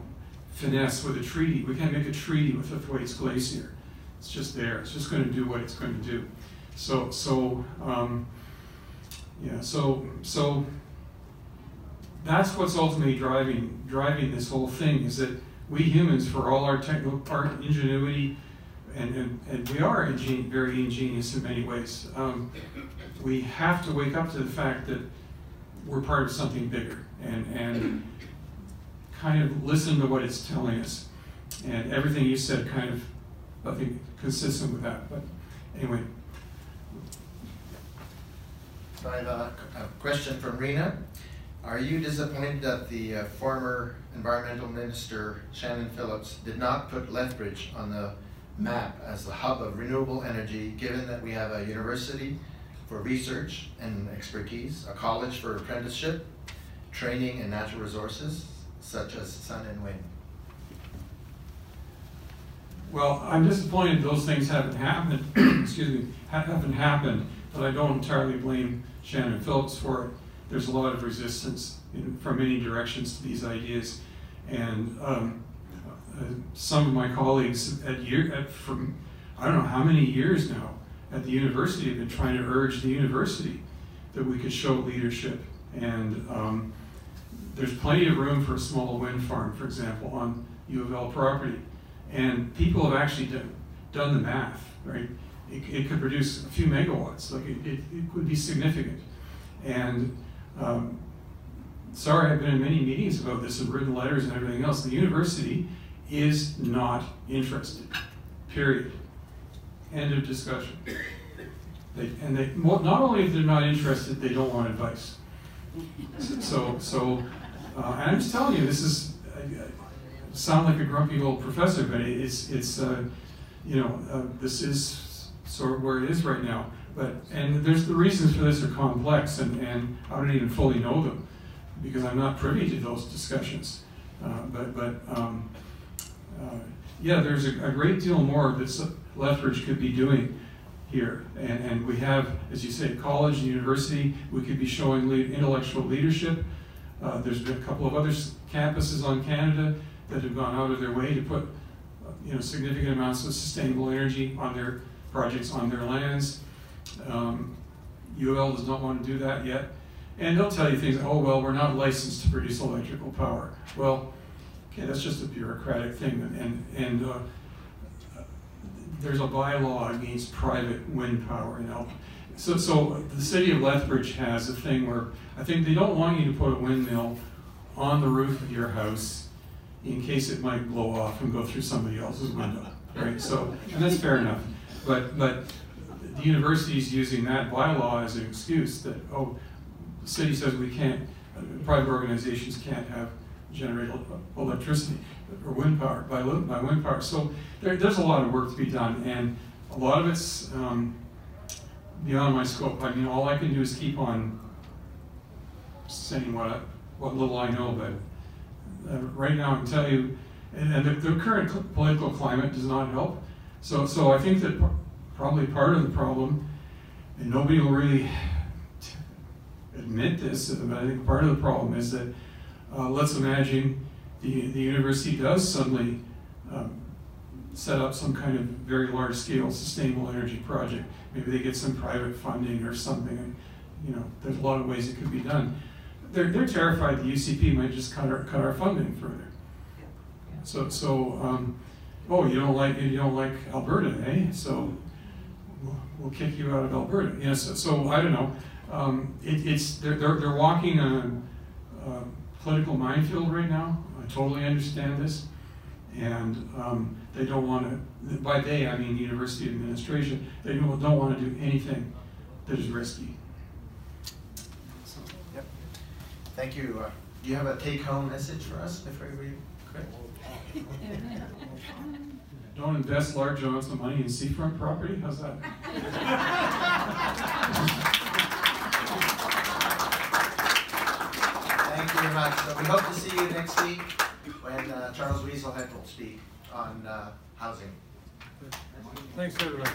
finesse with a treaty. We can't make a treaty with the Thwaites Glacier. It's just there. It's just going to do what it's going to do. So, so, um, yeah. So, so that's what's ultimately driving driving this whole thing is that we humans, for all our technical our ingenuity, and, and, and we are ingen very ingenious in many ways, um, we have to wake up to the fact that we're part of something bigger and, and kind of listen to what it's telling us. And everything you said kind of, I think, consistent with that. But anyway. I have a, a question from Rena. Are you disappointed that the uh, former environmental minister Shannon Phillips did not put Lethbridge on the map as the hub of renewable energy, given that we have a university for research and expertise, a college for apprenticeship, training and natural resources, such as sun and wind? Well, I'm disappointed those things haven't happened, excuse me, haven't happened, but I don't entirely blame Shannon Phillips for it. There's a lot of resistance in, from many directions to these ideas. And um, uh, some of my colleagues at year, at, from, I don't know how many years now, at the university have been trying to urge the university that we could show leadership. And um, there's plenty of room for a small wind farm, for example, on U of L property. And people have actually done, done the math, right? It, it could produce a few megawatts, like it, it, it would be significant. And um, sorry, I've been in many meetings about this and written letters and everything else. The university is not interested, period. End of discussion. They, and they, well, not only if they're not interested, they don't want advice. So, so, uh, and I'm just telling you, this is, I, I sound like a grumpy old professor, but it's, it's, uh, you know, uh, this is sort of where it is right now. But, and there's the reasons for this are complex, and, and I don't even fully know them because I'm not privy to those discussions. Uh, but, but, um, uh, yeah, there's a, a, great deal more that Lethbridge could be doing here. And, and we have, as you say, college and university, we could be showing lead, intellectual leadership. Uh, there's been a couple of other campuses on Canada that have gone out of their way to put you know, significant amounts of sustainable energy on their projects on their lands. Um, U of L does not want to do that yet. And they'll tell you things, oh, well, we're not licensed to produce electrical power. Well, okay, that's just a bureaucratic thing. And, and uh, there's a bylaw against private wind power in Alberta. So, so the city of Lethbridge has a thing where I think they don't want you to put a windmill on the roof of your house in case it might blow off and go through somebody else's window, right? So, and that's fair enough. But, but the university is using that bylaw as an excuse that, oh, city says we can't, uh, private organizations can't have generate electricity or wind power by, by wind power. So there, there's a lot of work to be done, and a lot of it's um, beyond my scope. I mean, all I can do is keep on saying what I, what little I know, but uh, right now I can tell you, and, and the, the, current political climate does not help. So, so I think that probably part of the problem, and nobody will really admit this, but I think part of the problem is that uh, let's imagine the, the university does suddenly um, set up some kind of very large scale sustainable energy project. Maybe they get some private funding or something. And, you know, there's a lot of ways it could be done. They're, they're terrified the UCP might just cut our, cut our funding further. So, so um, oh, you don't like you don't like Alberta, eh? So we'll, we'll kick you out of Alberta. Yes. so, so, I don't know. Um, it, it's they're, they're, they're walking a, a political minefield right now I totally understand this, and um, they don't want to, by they I mean university administration, they don't, don't want to do anything that is risky. So, yep. Thank you. Uh, do you have a take-home message for us before we quit? Don't invest large amounts of money in seafront property? How's that? Thank you very much. So we hope to see you next week when uh, Charles Weaselhead will speak on uh, housing. Thanks, everybody.